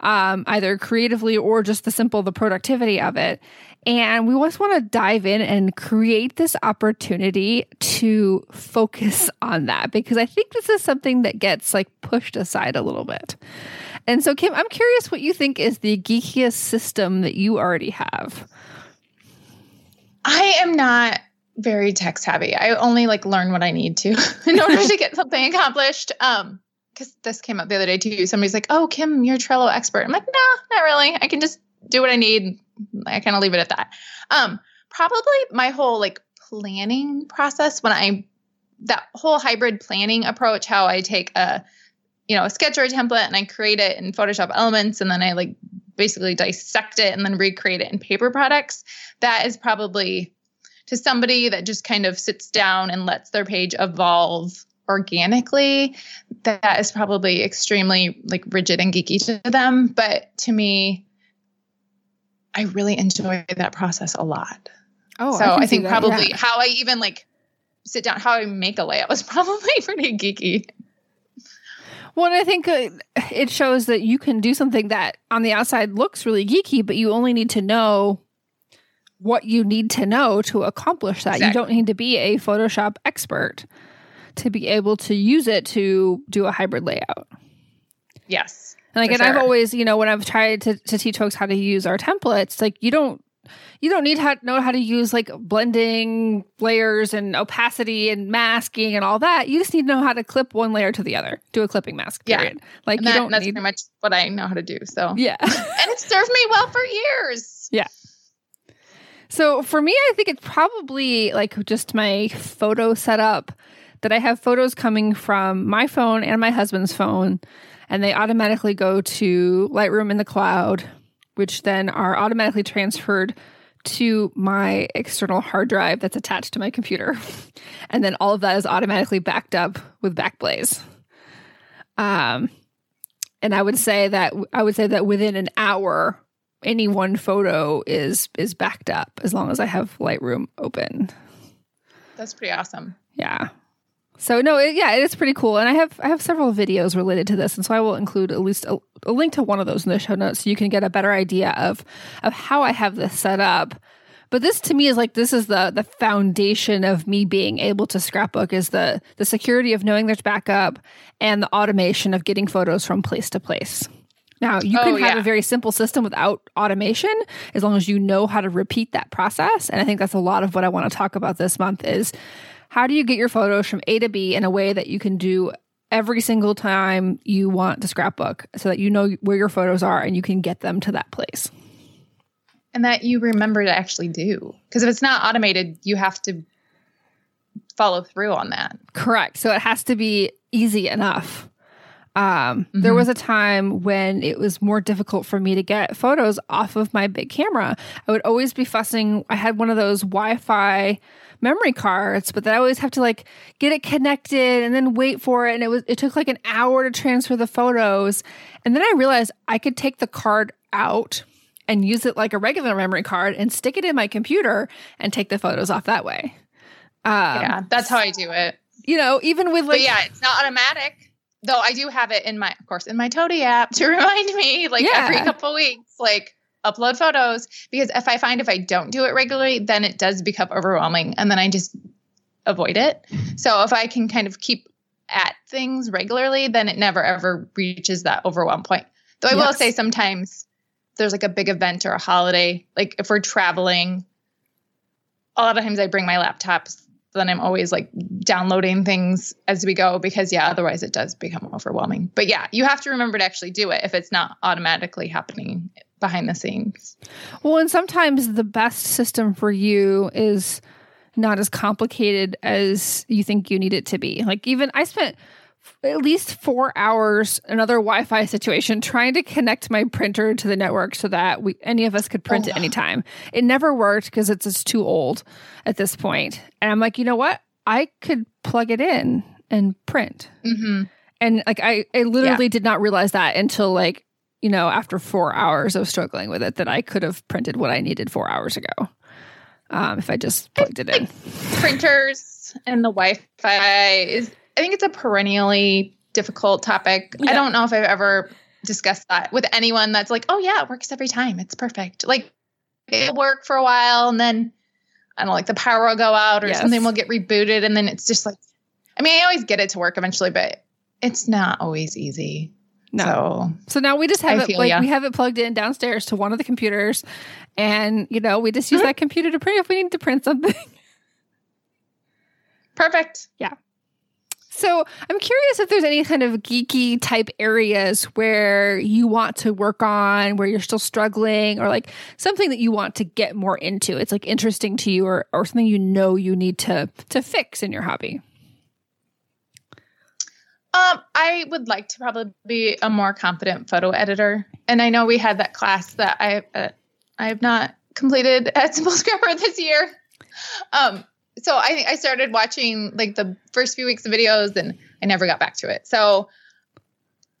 um, either creatively or just the simple the productivity of it. And we just want to dive in and create this opportunity to focus on that because I think this is something that gets like pushed aside a little bit. And so, Kim, I'm curious what you think is the geekiest system that you already have. I am not very tech savvy. I only like learn what I need to [LAUGHS] in order to get something accomplished. Um, because this came up the other day too. Somebody's like, "Oh, Kim, you're a Trello expert." I'm like, "No, not really. I can just do what I need. I kind of leave it at that." Um, probably my whole like planning process when I that whole hybrid planning approach, how I take a you know a sketch or a template and I create it in Photoshop Elements, and then I like basically dissect it and then recreate it in paper products. That is probably to somebody that just kind of sits down and lets their page evolve organically that is probably extremely like rigid and geeky to them but to me i really enjoy that process a lot oh so i, I think that, probably yeah. how i even like sit down how i make a layout was [LAUGHS] probably pretty geeky well, I think uh, it shows that you can do something that on the outside looks really geeky, but you only need to know what you need to know to accomplish that. Exactly. You don't need to be a Photoshop expert to be able to use it to do a hybrid layout. Yes. And again, sure. I've always, you know, when I've tried to, to teach folks how to use our templates, like you don't you don't need to know how to use like blending layers and opacity and masking and all that. You just need to know how to clip one layer to the other. Do a clipping mask. Period. Yeah. Like and you that, don't. That's need... pretty much what I know how to do. So yeah, [LAUGHS] and it served me well for years. Yeah. So for me, I think it's probably like just my photo setup that I have photos coming from my phone and my husband's phone, and they automatically go to Lightroom in the cloud which then are automatically transferred to my external hard drive that's attached to my computer. [LAUGHS] and then all of that is automatically backed up with Backblaze. Um, and I would say that I would say that within an hour any one photo is is backed up as long as I have Lightroom open. That's pretty awesome. Yeah. So no, it, yeah, it is pretty cool, and I have I have several videos related to this, and so I will include at least a, a link to one of those in the show notes, so you can get a better idea of of how I have this set up. But this to me is like this is the the foundation of me being able to scrapbook is the the security of knowing there's backup and the automation of getting photos from place to place. Now, you can Oh, have yeah. a very simple system without automation as long as you know how to repeat that process. And I think that's a lot of what I want to talk about this month is how do you get your photos from A to B in a way that you can do every single time you want to scrapbook so that you know where your photos are and you can get them to that place. And that you remember to actually do. Because if it's not automated, you have to follow through on that. Correct. So it has to be easy enough. Um, There Mhm. was a time when it was more difficult for me to get photos off of my big camera. I would always be fussing. I had one of those Wi Fi memory cards, but then I always have to like get it connected and then wait for it. And it was, it took like an hour to transfer the photos. And then I realized I could take the card out and use it like a regular memory card and stick it in my computer and take the photos off that way. Um, yeah, that's how I do it. You know, even with like, but yeah, it's not automatic. Though I do have it in my, of course, in my Toady app to [LAUGHS] remind me, like Yeah. every couple weeks, like upload photos. Because if I find if I don't do it regularly, then it does become overwhelming, and then I just avoid it. Mm-hmm. So if I can kind of keep at things regularly, then it never ever reaches that overwhelm point. Though I will say sometimes there's like a big event or a holiday, like if we're traveling, a lot of times I bring my laptop. Then I'm always like downloading things as we go because yeah, otherwise it does become overwhelming. But yeah, you have to remember to actually do it if it's not automatically happening behind the scenes. Well, and sometimes the best system for you is not as complicated as you think you need it to be. Like, even I spent at least four hours another Wi-Fi situation trying to connect my printer to the network so that we any of us could print at Oh. any time. It never worked because it's just too old at this point. And I'm like, you know what? I could plug it in and print. Mm-hmm. And like I, I literally did not realize that until like, you know, after four hours of struggling with it, that I could have printed what I needed four hours ago. Um, if I just plugged it in. [LAUGHS] Printers and the Wi-Fi is. I think it's a perennially difficult topic. Yeah. I don't know if I've ever discussed that with anyone that's like, oh yeah, it works every time. It's perfect. Like it'll work for a while and then I don't know, like the power will go out or Yes. something will get rebooted and then it's just like I mean, I always get it to work eventually, but it's not always easy. No. So So now we just have I it like ya. we have it plugged in downstairs to one of the computers and you know, we just use Mhm. that computer to print if we need to print something. [LAUGHS] perfect. So I'm curious if there's any kind of geeky type areas where you want to work on, where you're still struggling, or like something that you want to get more into. It's like interesting to you, or or something you know you need to to fix in your hobby. Um, I would like to probably be a more confident photo editor, and I know we had that class that I uh, I have not completed at [LAUGHS] Simple Scrapper this year. Um, so I I started watching like the first few weeks of videos, and I never got back to it. So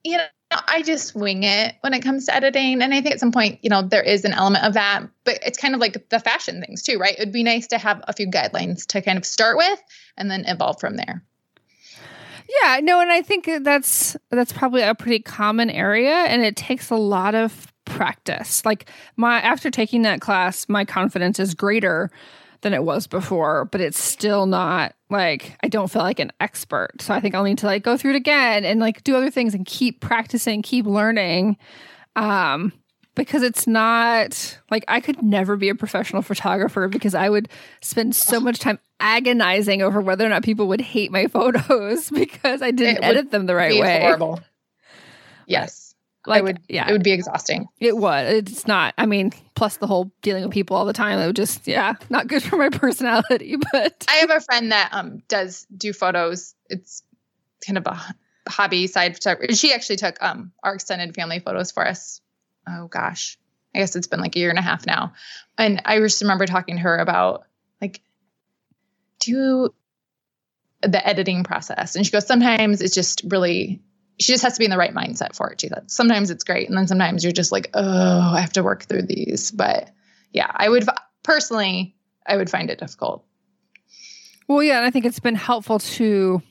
you know, I just wing it when it comes to editing, and I think at some point, you know, there is an element of that, but it's kind of like the fashion things too, right? It'd be nice to have a few guidelines to kind of start with, and then evolve from there. Yeah, no, and I think that's that's probably a pretty common area, and it takes a lot of practice. Like my after taking that class, my confidence is greater than it was before, but it's still not like I don't feel like an expert. So I think I'll need to like go through it again and like do other things and keep practicing, keep learning. Um because it's not like I could never be a professional photographer because I would spend so much time agonizing over whether or not people would hate my [LAUGHS] photos because I didn't edit them the right way. horrible. Yes. Like, I would yeah, it would be exhausting. it was. It's not. I mean, plus the whole dealing with people all the time. It would just, yeah, not good [LAUGHS] for my personality. But I have a friend that um does do photos. It's kind of a hobby side photography. She actually took um our extended family photos for us. Oh gosh. I guess it's been like a year and a half now. And I just remember talking to her about like do the editing process. And she goes, sometimes it's just really she just has to be in the right mindset for it. She said sometimes it's great, and then sometimes you're just like, oh, I have to work through these. But yeah, I would personally, I would find it difficult. Well, yeah, and I think it's been helpful to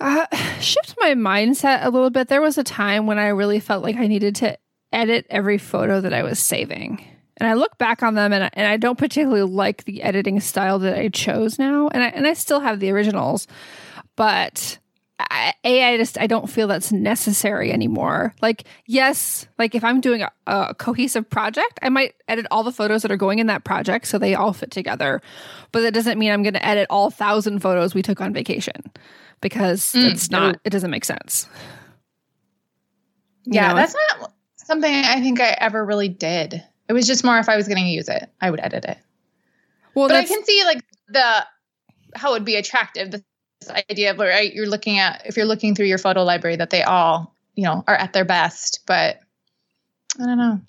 uh, shift my mindset a little bit. There was a time when I really felt like I needed to edit every photo that I was saving. And I look back on them and I, and I don't particularly like the editing style that I chose now. And I, and I still have the originals, but I, a I just I don't feel that's necessary anymore. Like yes, like if I'm doing a, a, cohesive project, I might edit all the photos that are going in that project so they all fit together. But that doesn't mean I'm going to edit all thousand photos we took on vacation because mm, it's not. It doesn't make sense. Yeah, know? that's not something I think I ever really did. It was just more if I was going to use it, I would edit it. Well, but I can see like the how it would be attractive. This idea of right, you're looking at if you're looking through your photo library that they all you know are at their best, but I don't know.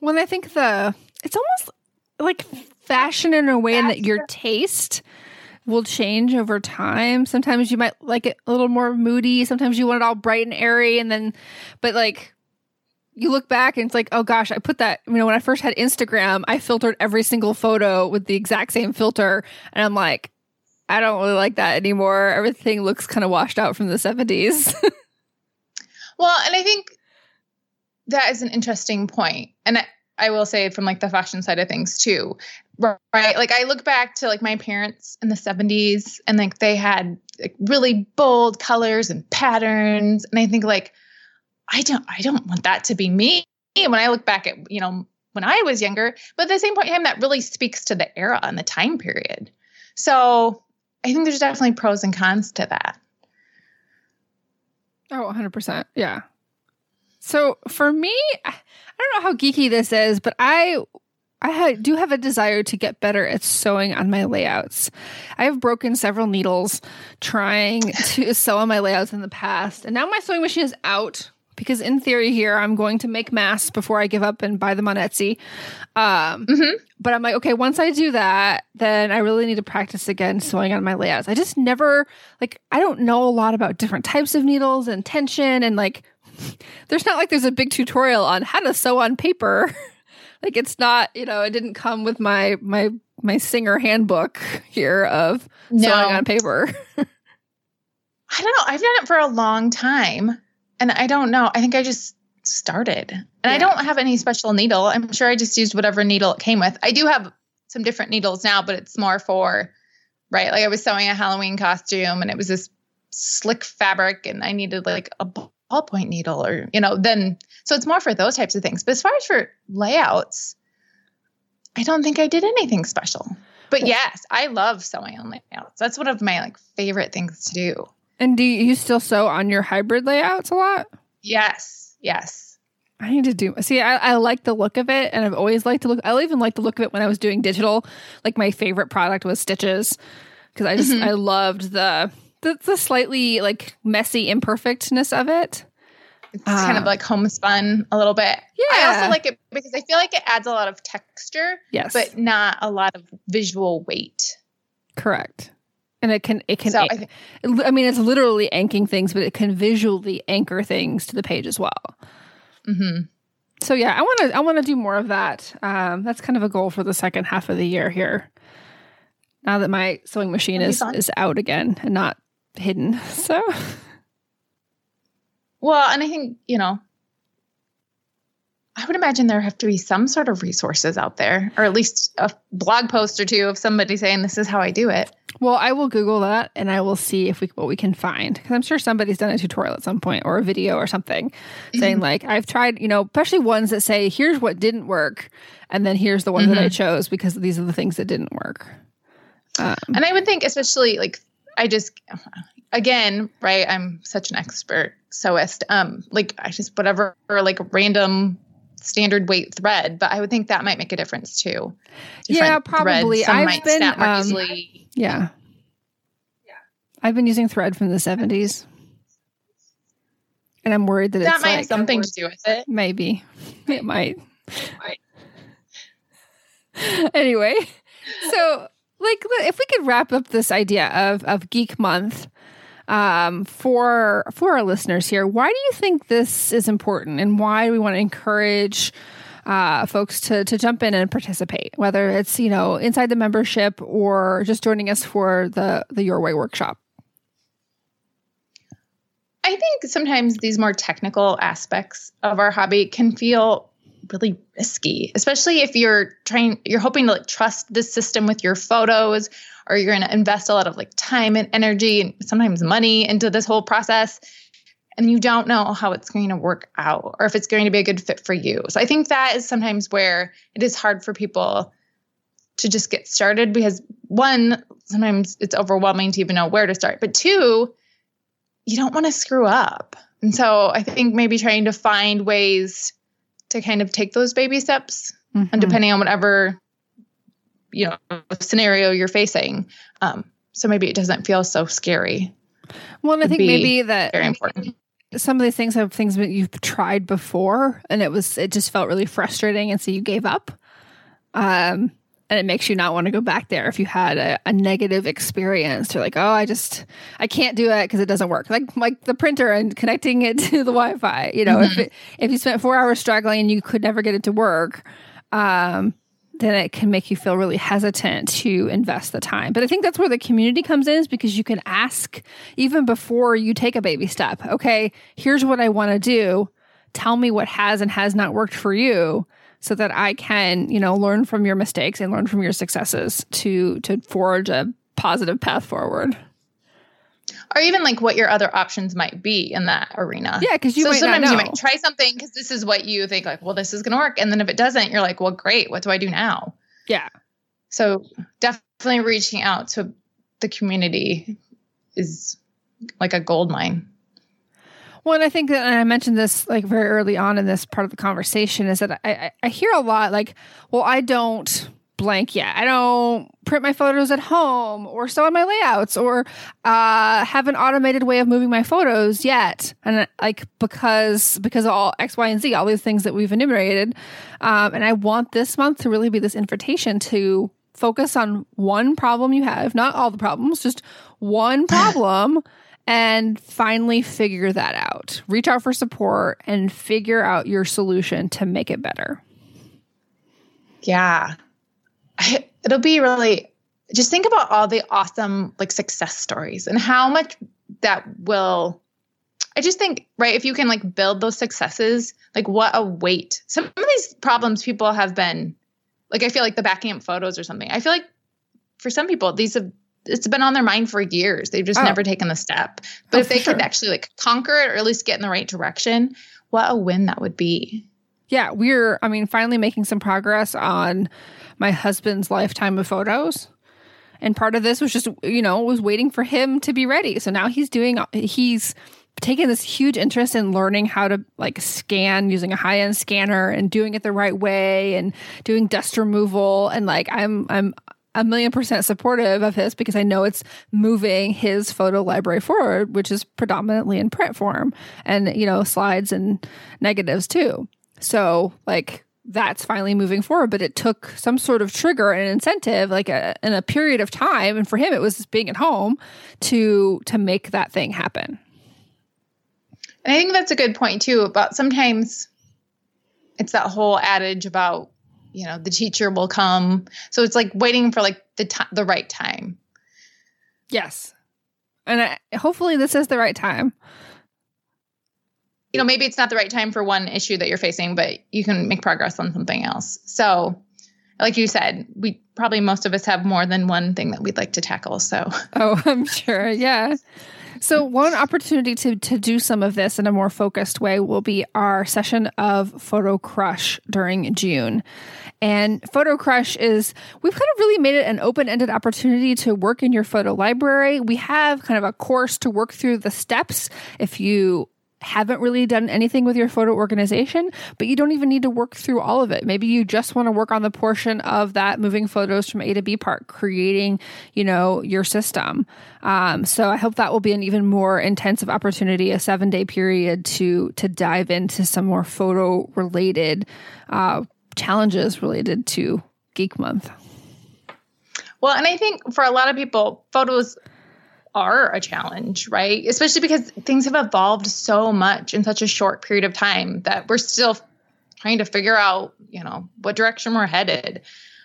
When I think the it's almost like fashion in a way in that your taste will change over time. Sometimes you might like it a little more moody. Sometimes you want it all bright and airy, and then, but like you look back and it's like, oh gosh, I put that, you know, when I first had Instagram, I filtered every single photo with the exact same filter. And I'm like, I don't really like that anymore. Everything looks kind of washed out from the 70s. [LAUGHS] well, and I think that is an interesting point. And I, I will say from like the fashion side of things too, right? Like I look back to like my parents in the 70s and like they had like really bold colors and patterns. And I think like, I don't I don't want that to be me when I look back at, you know, when I was younger. But at the same point in time, that really speaks to the era and the time period. So I think there's definitely pros and cons to that. Oh, 100%. Yeah. So for me, I don't know how geeky this is, but I I do have a desire to get better at sewing on my layouts. I have broken several needles trying [LAUGHS] to sew on my layouts in the past, and now my sewing machine is out because in theory here I'm going to make masks before I give up and buy them on Etsy. Um, mm-hmm. But I'm like, okay, once I do that, then I really need to practice again sewing on my layouts. I just never like I don't know a lot about different types of needles and tension and like [LAUGHS] there's not like there's a big tutorial on how to sew on paper. [LAUGHS] like it's not, you know, it didn't come with my my my singer handbook here of no. sewing on paper. [LAUGHS] I don't know. I've done it for a long time and I don't know. I think I just started. And yeah. I don't have any special needle. I'm sure I just used whatever needle it came with. I do have some different needles now, but it's more for right. Like I was sewing a Halloween costume and it was this slick fabric and I needed like a ballpoint needle or, you know, then so it's more for those types of things. But as far as for layouts, I don't think I did anything special. But yes, I love sewing on layouts. That's one of my like favorite things to do. And do you still sew on your hybrid layouts a lot? Yes. Yes. I need to do. See, I, I like the look of it, and I've always liked to look. I even like the look of it when I was doing digital. Like my favorite product was Stitches because I just mm-hmm. I loved the, the the slightly like messy imperfectness of it. It's uh, kind of like homespun a little bit. Yeah. I also like it because I feel like it adds a lot of texture. Yes. But not a lot of visual weight. Correct and it can it can so I, I, mean it's literally anchoring things but it can visually anchor things to the page as well. Mm-hmm. so yeah i want to i want to do more of that. Um, that's kind of a goal for the second half of the year here. Now that my sewing machine is is out again and not hidden [LAUGHS] so. Well and i think you know I would imagine there have to be some sort of resources out there, or at least a blog post or two of somebody saying this is how I do it. Well, I will Google that and I will see if we what we can find because I'm sure somebody's done a tutorial at some point or a video or something mm-hmm. saying like I've tried, you know, especially ones that say here's what didn't work, and then here's the one mm-hmm. that I mm-hmm. chose because these are the things that didn't work. Um, and I would think, especially like I just again, right? I'm such an expert sewist. Um, like I just whatever like random standard weight thread, but I would think that might make a difference too. Different yeah, probably. Threads, I've might been, snap more um, easily. Yeah. Yeah. I've been using thread from the 70s. And I'm worried that, that might like, have something to do with it. Maybe. [LAUGHS] It might. [LAUGHS] anyway, so like if we could wrap up this idea of of geek month um, for for our listeners here. Why do you think this is important, and why do we want to encourage uh, folks to to jump in and participate, whether it's you know inside the membership or just joining us for the the Your Way workshop? I think sometimes these more technical aspects of our hobby can feel really risky, especially if you're trying, you're hoping to like trust the system with your photos, or you're going to invest a lot of like time and energy and sometimes money into this whole process. And you don't know how it's going to work out or if it's going to be a good fit for you. So I think that is sometimes where it is hard for people to just get started because one, sometimes it's overwhelming to even know where to start. But two, you don't want to screw up. And so I think maybe trying to find ways to kind of take those baby steps mm-hmm. and depending on whatever you know scenario you're facing. Um, so maybe it doesn't feel so scary well and i think maybe that very important. some of these things have things that you've tried before and it was it just felt really frustrating and so you gave up. Um and it makes you not want to go back there if you had a, a negative experience. You're like oh i just i can't do it because it doesn't work. Like like the printer and connecting it [LAUGHS] to the wi-fi you know mm-hmm. if it, if you spent four hours struggling and you could never get it to work um then it can make you feel really hesitant to invest the time. But I think that's where the community comes in is because you can ask even before you take a baby step. Okay, here's what I want to do. Tell me what has and has not worked for you so that I can, you know, learn from your mistakes and learn from your successes to to forge a positive path forward. Or even like what your other options might be in that arena. Yeah, because you so sometimes you might try something because this is what you think like, well, this is going to work, and then if it doesn't, you're like, well, great, what do I do now? Yeah. So definitely reaching out to the community is like a gold mine. Well, and I think that, and I mentioned this like very early on in this part of the conversation, is that I, I, I hear a lot like, well, I don't blank yet. I don't print my photos at home or sew on my layouts or uh, have an automated way of moving my photos yet. And like because because of all X, Y, and Z, all these things that we've enumerated. Um, and I want this month to really be this invitation to focus on one problem you have, not all the problems, just one [LAUGHS] problem and finally figure that out. Reach out for support and figure out your solution to make it better. Yeah. [LAUGHS] It'll be really just think about all the awesome like success stories and how much that will I just think, right, if you can like build those successes, like what a weight. Some of these problems people have been like I feel like the backing up photos or something. I feel like for some people these have it's been on their mind for years. They've just oh. never taken the step. But oh, if they sure. could actually like conquer it or at least get in the right direction, what a win that would be. Yeah, we're I mean finally making some progress on my husband's lifetime of photos. And part of this was just, you know, was waiting for him to be ready. So now he's doing he's taken this huge interest in learning how to like scan using a high-end scanner and doing it the right way and doing dust removal and like I'm I'm a million percent supportive of his because I know it's moving his photo library forward, which is predominantly in print form and, you know, slides and negatives too. So, like, that's finally moving forward, but it took some sort of trigger and incentive, like a, in a period of time. And for him, it was being at home to, to make that thing happen. And I think that's a good point too about sometimes it's that whole adage about you know the teacher will come so it's like waiting for like the time the right time yes and I, hopefully this is the right time you know maybe it's not the right time for one issue that you're facing but you can make progress on something else so like you said we probably most of us have more than one thing that we'd like to tackle so [LAUGHS] oh i'm sure yeah so, one opportunity to, to do some of this in a more focused way will be our session of Photo Crush during June. And Photo Crush is, we've kind of really made it an open ended opportunity to work in your photo library. We have kind of a course to work through the steps if you haven't really done anything with your photo organization, but you don't even need to work through all of it. Maybe you just want to work on the portion of that moving photos from A to B part, creating, you know, your system. Um, so I hope that will be an even more intensive opportunity, a seven day period to to dive into some more photo related uh, challenges related to Geek Month. Well, and I think for a lot of people, photos are a challenge, right? Especially because things have evolved so much in such a short period of time that we're still trying to figure out, you know, what direction we're headed.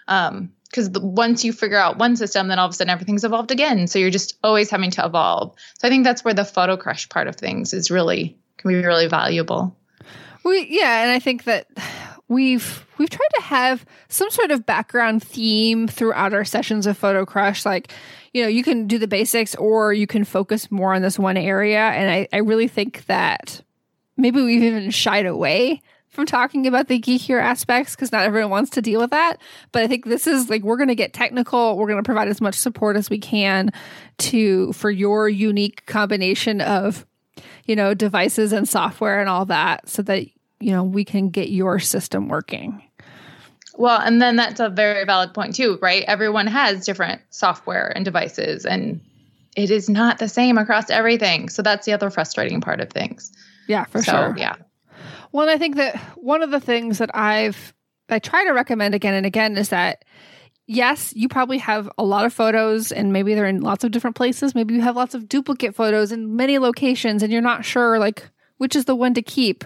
Um, because once you figure out one system, then all of a sudden everything's evolved again. So you're just always having to evolve. So I think that's where the photo crush part of things is really can be really valuable. We yeah, and I think that we've we've tried to have some sort of background theme throughout our sessions of photo crush like you know you can do the basics or you can focus more on this one area. And i, I really think that maybe we've even shied away from talking about the geekier aspects because not everyone wants to deal with that. But i think this is like we're going to get technical. We're going to provide as much support as we can to for your unique combination of you know devices and software and all that so that you know we can get your system working well and then that's a very valid point too right? Everyone has different software and devices and it is not the same across everything. So that's the other frustrating part of things. Yeah for so, sure. yeah. Well i think that one of the things that i've i try to recommend again and again is that yes, you probably have a lot of photos and maybe they're in lots of different places. Maybe you have lots of duplicate photos in many locations and you're not sure like which is the one to keep.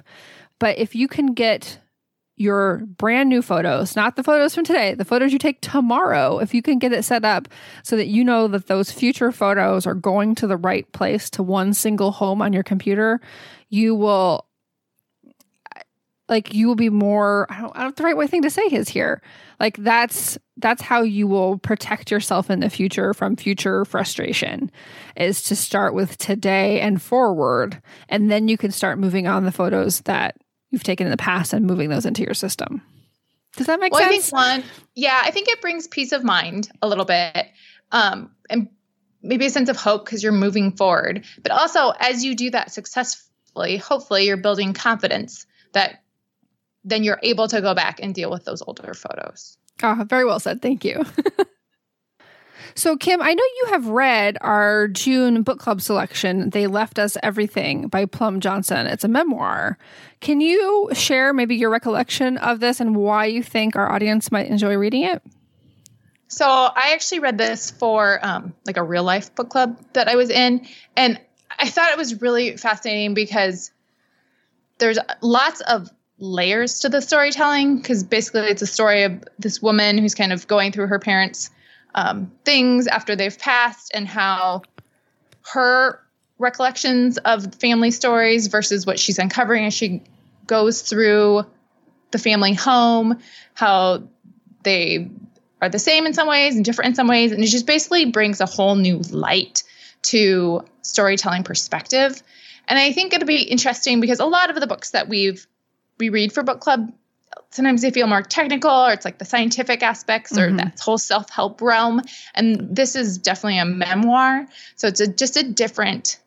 But if you can get your brand new photos, not the photos from today, the photos you take tomorrow, if you can get it set up so that you know that those future photos are going to the right place to one single home on your computer, you will like you will be more I don't, I don't the right way thing to say is here. Like that's that's how you will protect yourself in the future from future frustration is to start with today and forward and then you can start moving on the photos that you've taken in the past and moving those into your system. Does that make well, sense? I think one, yeah, I think it brings peace of mind a little bit, um, and maybe a sense of hope because you're moving forward. But also, as you do that successfully, hopefully, you're building confidence that then you're able to go back and deal with those older photos. Oh, very well said. Thank you. [LAUGHS] So, Kim, I know you have read our June book club selection, They Left Us Everything by Plum Johnson. It's a memoir. Can you share maybe your recollection of this and why you think our audience might enjoy reading it? So, I actually read this for um, like a real life book club that I was in. And I thought it was really fascinating because there's lots of layers to the storytelling because basically it's a story of this woman who's kind of going through her parents' um, things after they've passed and how her recollections of family stories versus what she's uncovering as she goes through the family home, how they are the same in some ways and different in some ways. And it just basically brings a whole new light to storytelling perspective. And I think it'll be interesting because a lot of the books that we've we read for book club sometimes they feel more technical or it's like the scientific aspects or mm-hmm. that whole self-help realm. And this is definitely a memoir. So it's a, just a different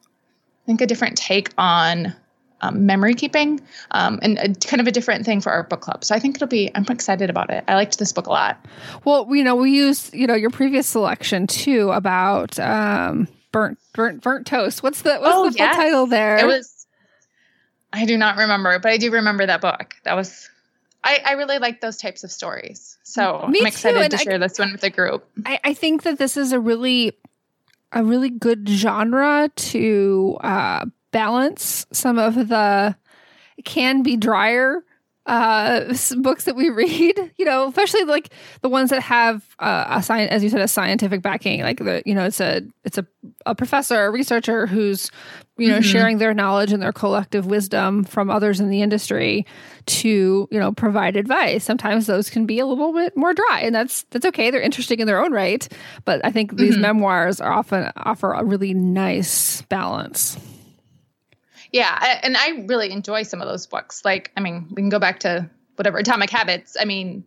i think a different take on um, memory keeping um, and a, kind of a different thing for our book club so i think it'll be i'm excited about it. I liked this book a lot. Well you know we used you know your previous selection too about um, burnt burnt burnt toast. What's the what's oh, the yes. title there? It was i do not remember but i do remember that book. That was I, I really like those types of stories. So Me I'm excited to share I, this one with the group. I, I think that this is a really a really good genre to uh, balance some of the can be drier uh, books that we [LAUGHS] read, you know, especially like the ones that have uh, a science, as you said, a scientific backing. Like the, you know, it's a it's a, a professor, a researcher who's, you know, mm-hmm. sharing their knowledge and their collective wisdom from others in the industry to, you know, provide advice. Sometimes those can be a little bit more dry, and that's that's okay. They're interesting in their own right, but I think these mm-hmm. memoirs are often offer a really nice balance yeah and i really enjoy some of those books. Like i mean we can go back to whatever atomic habits. I mean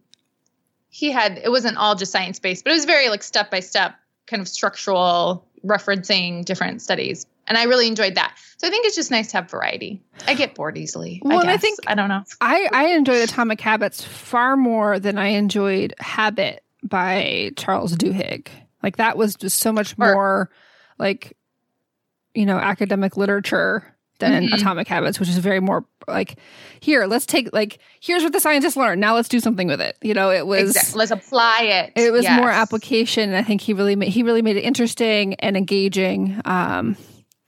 he had it wasn't all just science based but it was very like step by step kind of structural referencing different studies and i really enjoyed that. So i think it's just nice to have variety. I get bored easily well, I, I think i don't know. I i enjoyed atomic habits far more than i enjoyed habit by charles duhigg. Like that was just so much more or, like you know academic literature than mm-hmm. Atomic Habits, which is very more like here, let's take like here's what the scientists learned. Now let's do something with it. You know, it was exactly. let's apply it. It was yes. more application. I think he really made he really made it interesting and engaging. Um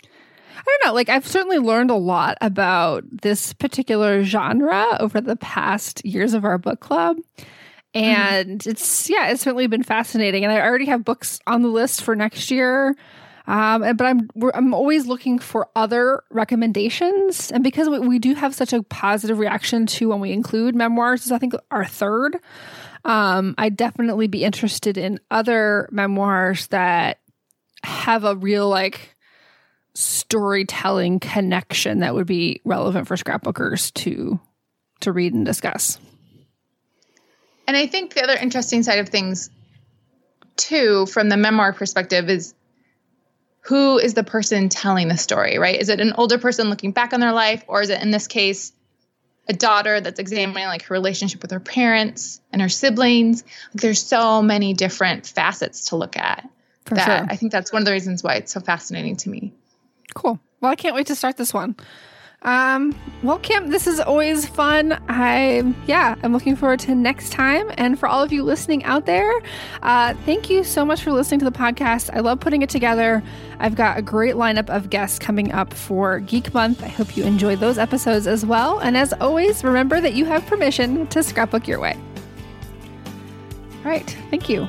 I don't know, like I've certainly learned a lot about this particular genre over the past years of our book club. Mm-hmm. And mm. it's yeah, it's certainly been fascinating. And I already have books on the list for next year. Um, but I'm I'm always looking for other recommendations, and because we, we, do have such a positive reaction to when we include memoirs, is I think our third. Um, I'd definitely be interested in other memoirs that have a real like storytelling connection that would be relevant for scrapbookers to to read and discuss. And I think the other interesting side of things too from the memoir perspective is who is the person telling the story, right? Is it an older person looking back on their life, or is it in this case a daughter that's examining like her relationship with her parents and her siblings? Like, there's so many different facets to look at. For that sure. I think that's one of the reasons why it's so fascinating to me. Cool. Well, I can't wait to start this one. Um, well, Kim, this is always fun. I, yeah, I'm looking forward to next time. And for all of you listening out there, uh, thank you so much for listening to the podcast. I love putting it together. I've got a great lineup of guests coming up for Geek Month. I hope you enjoy those episodes as well. And as always, remember that you have permission to scrapbook your way. All right. Thank you.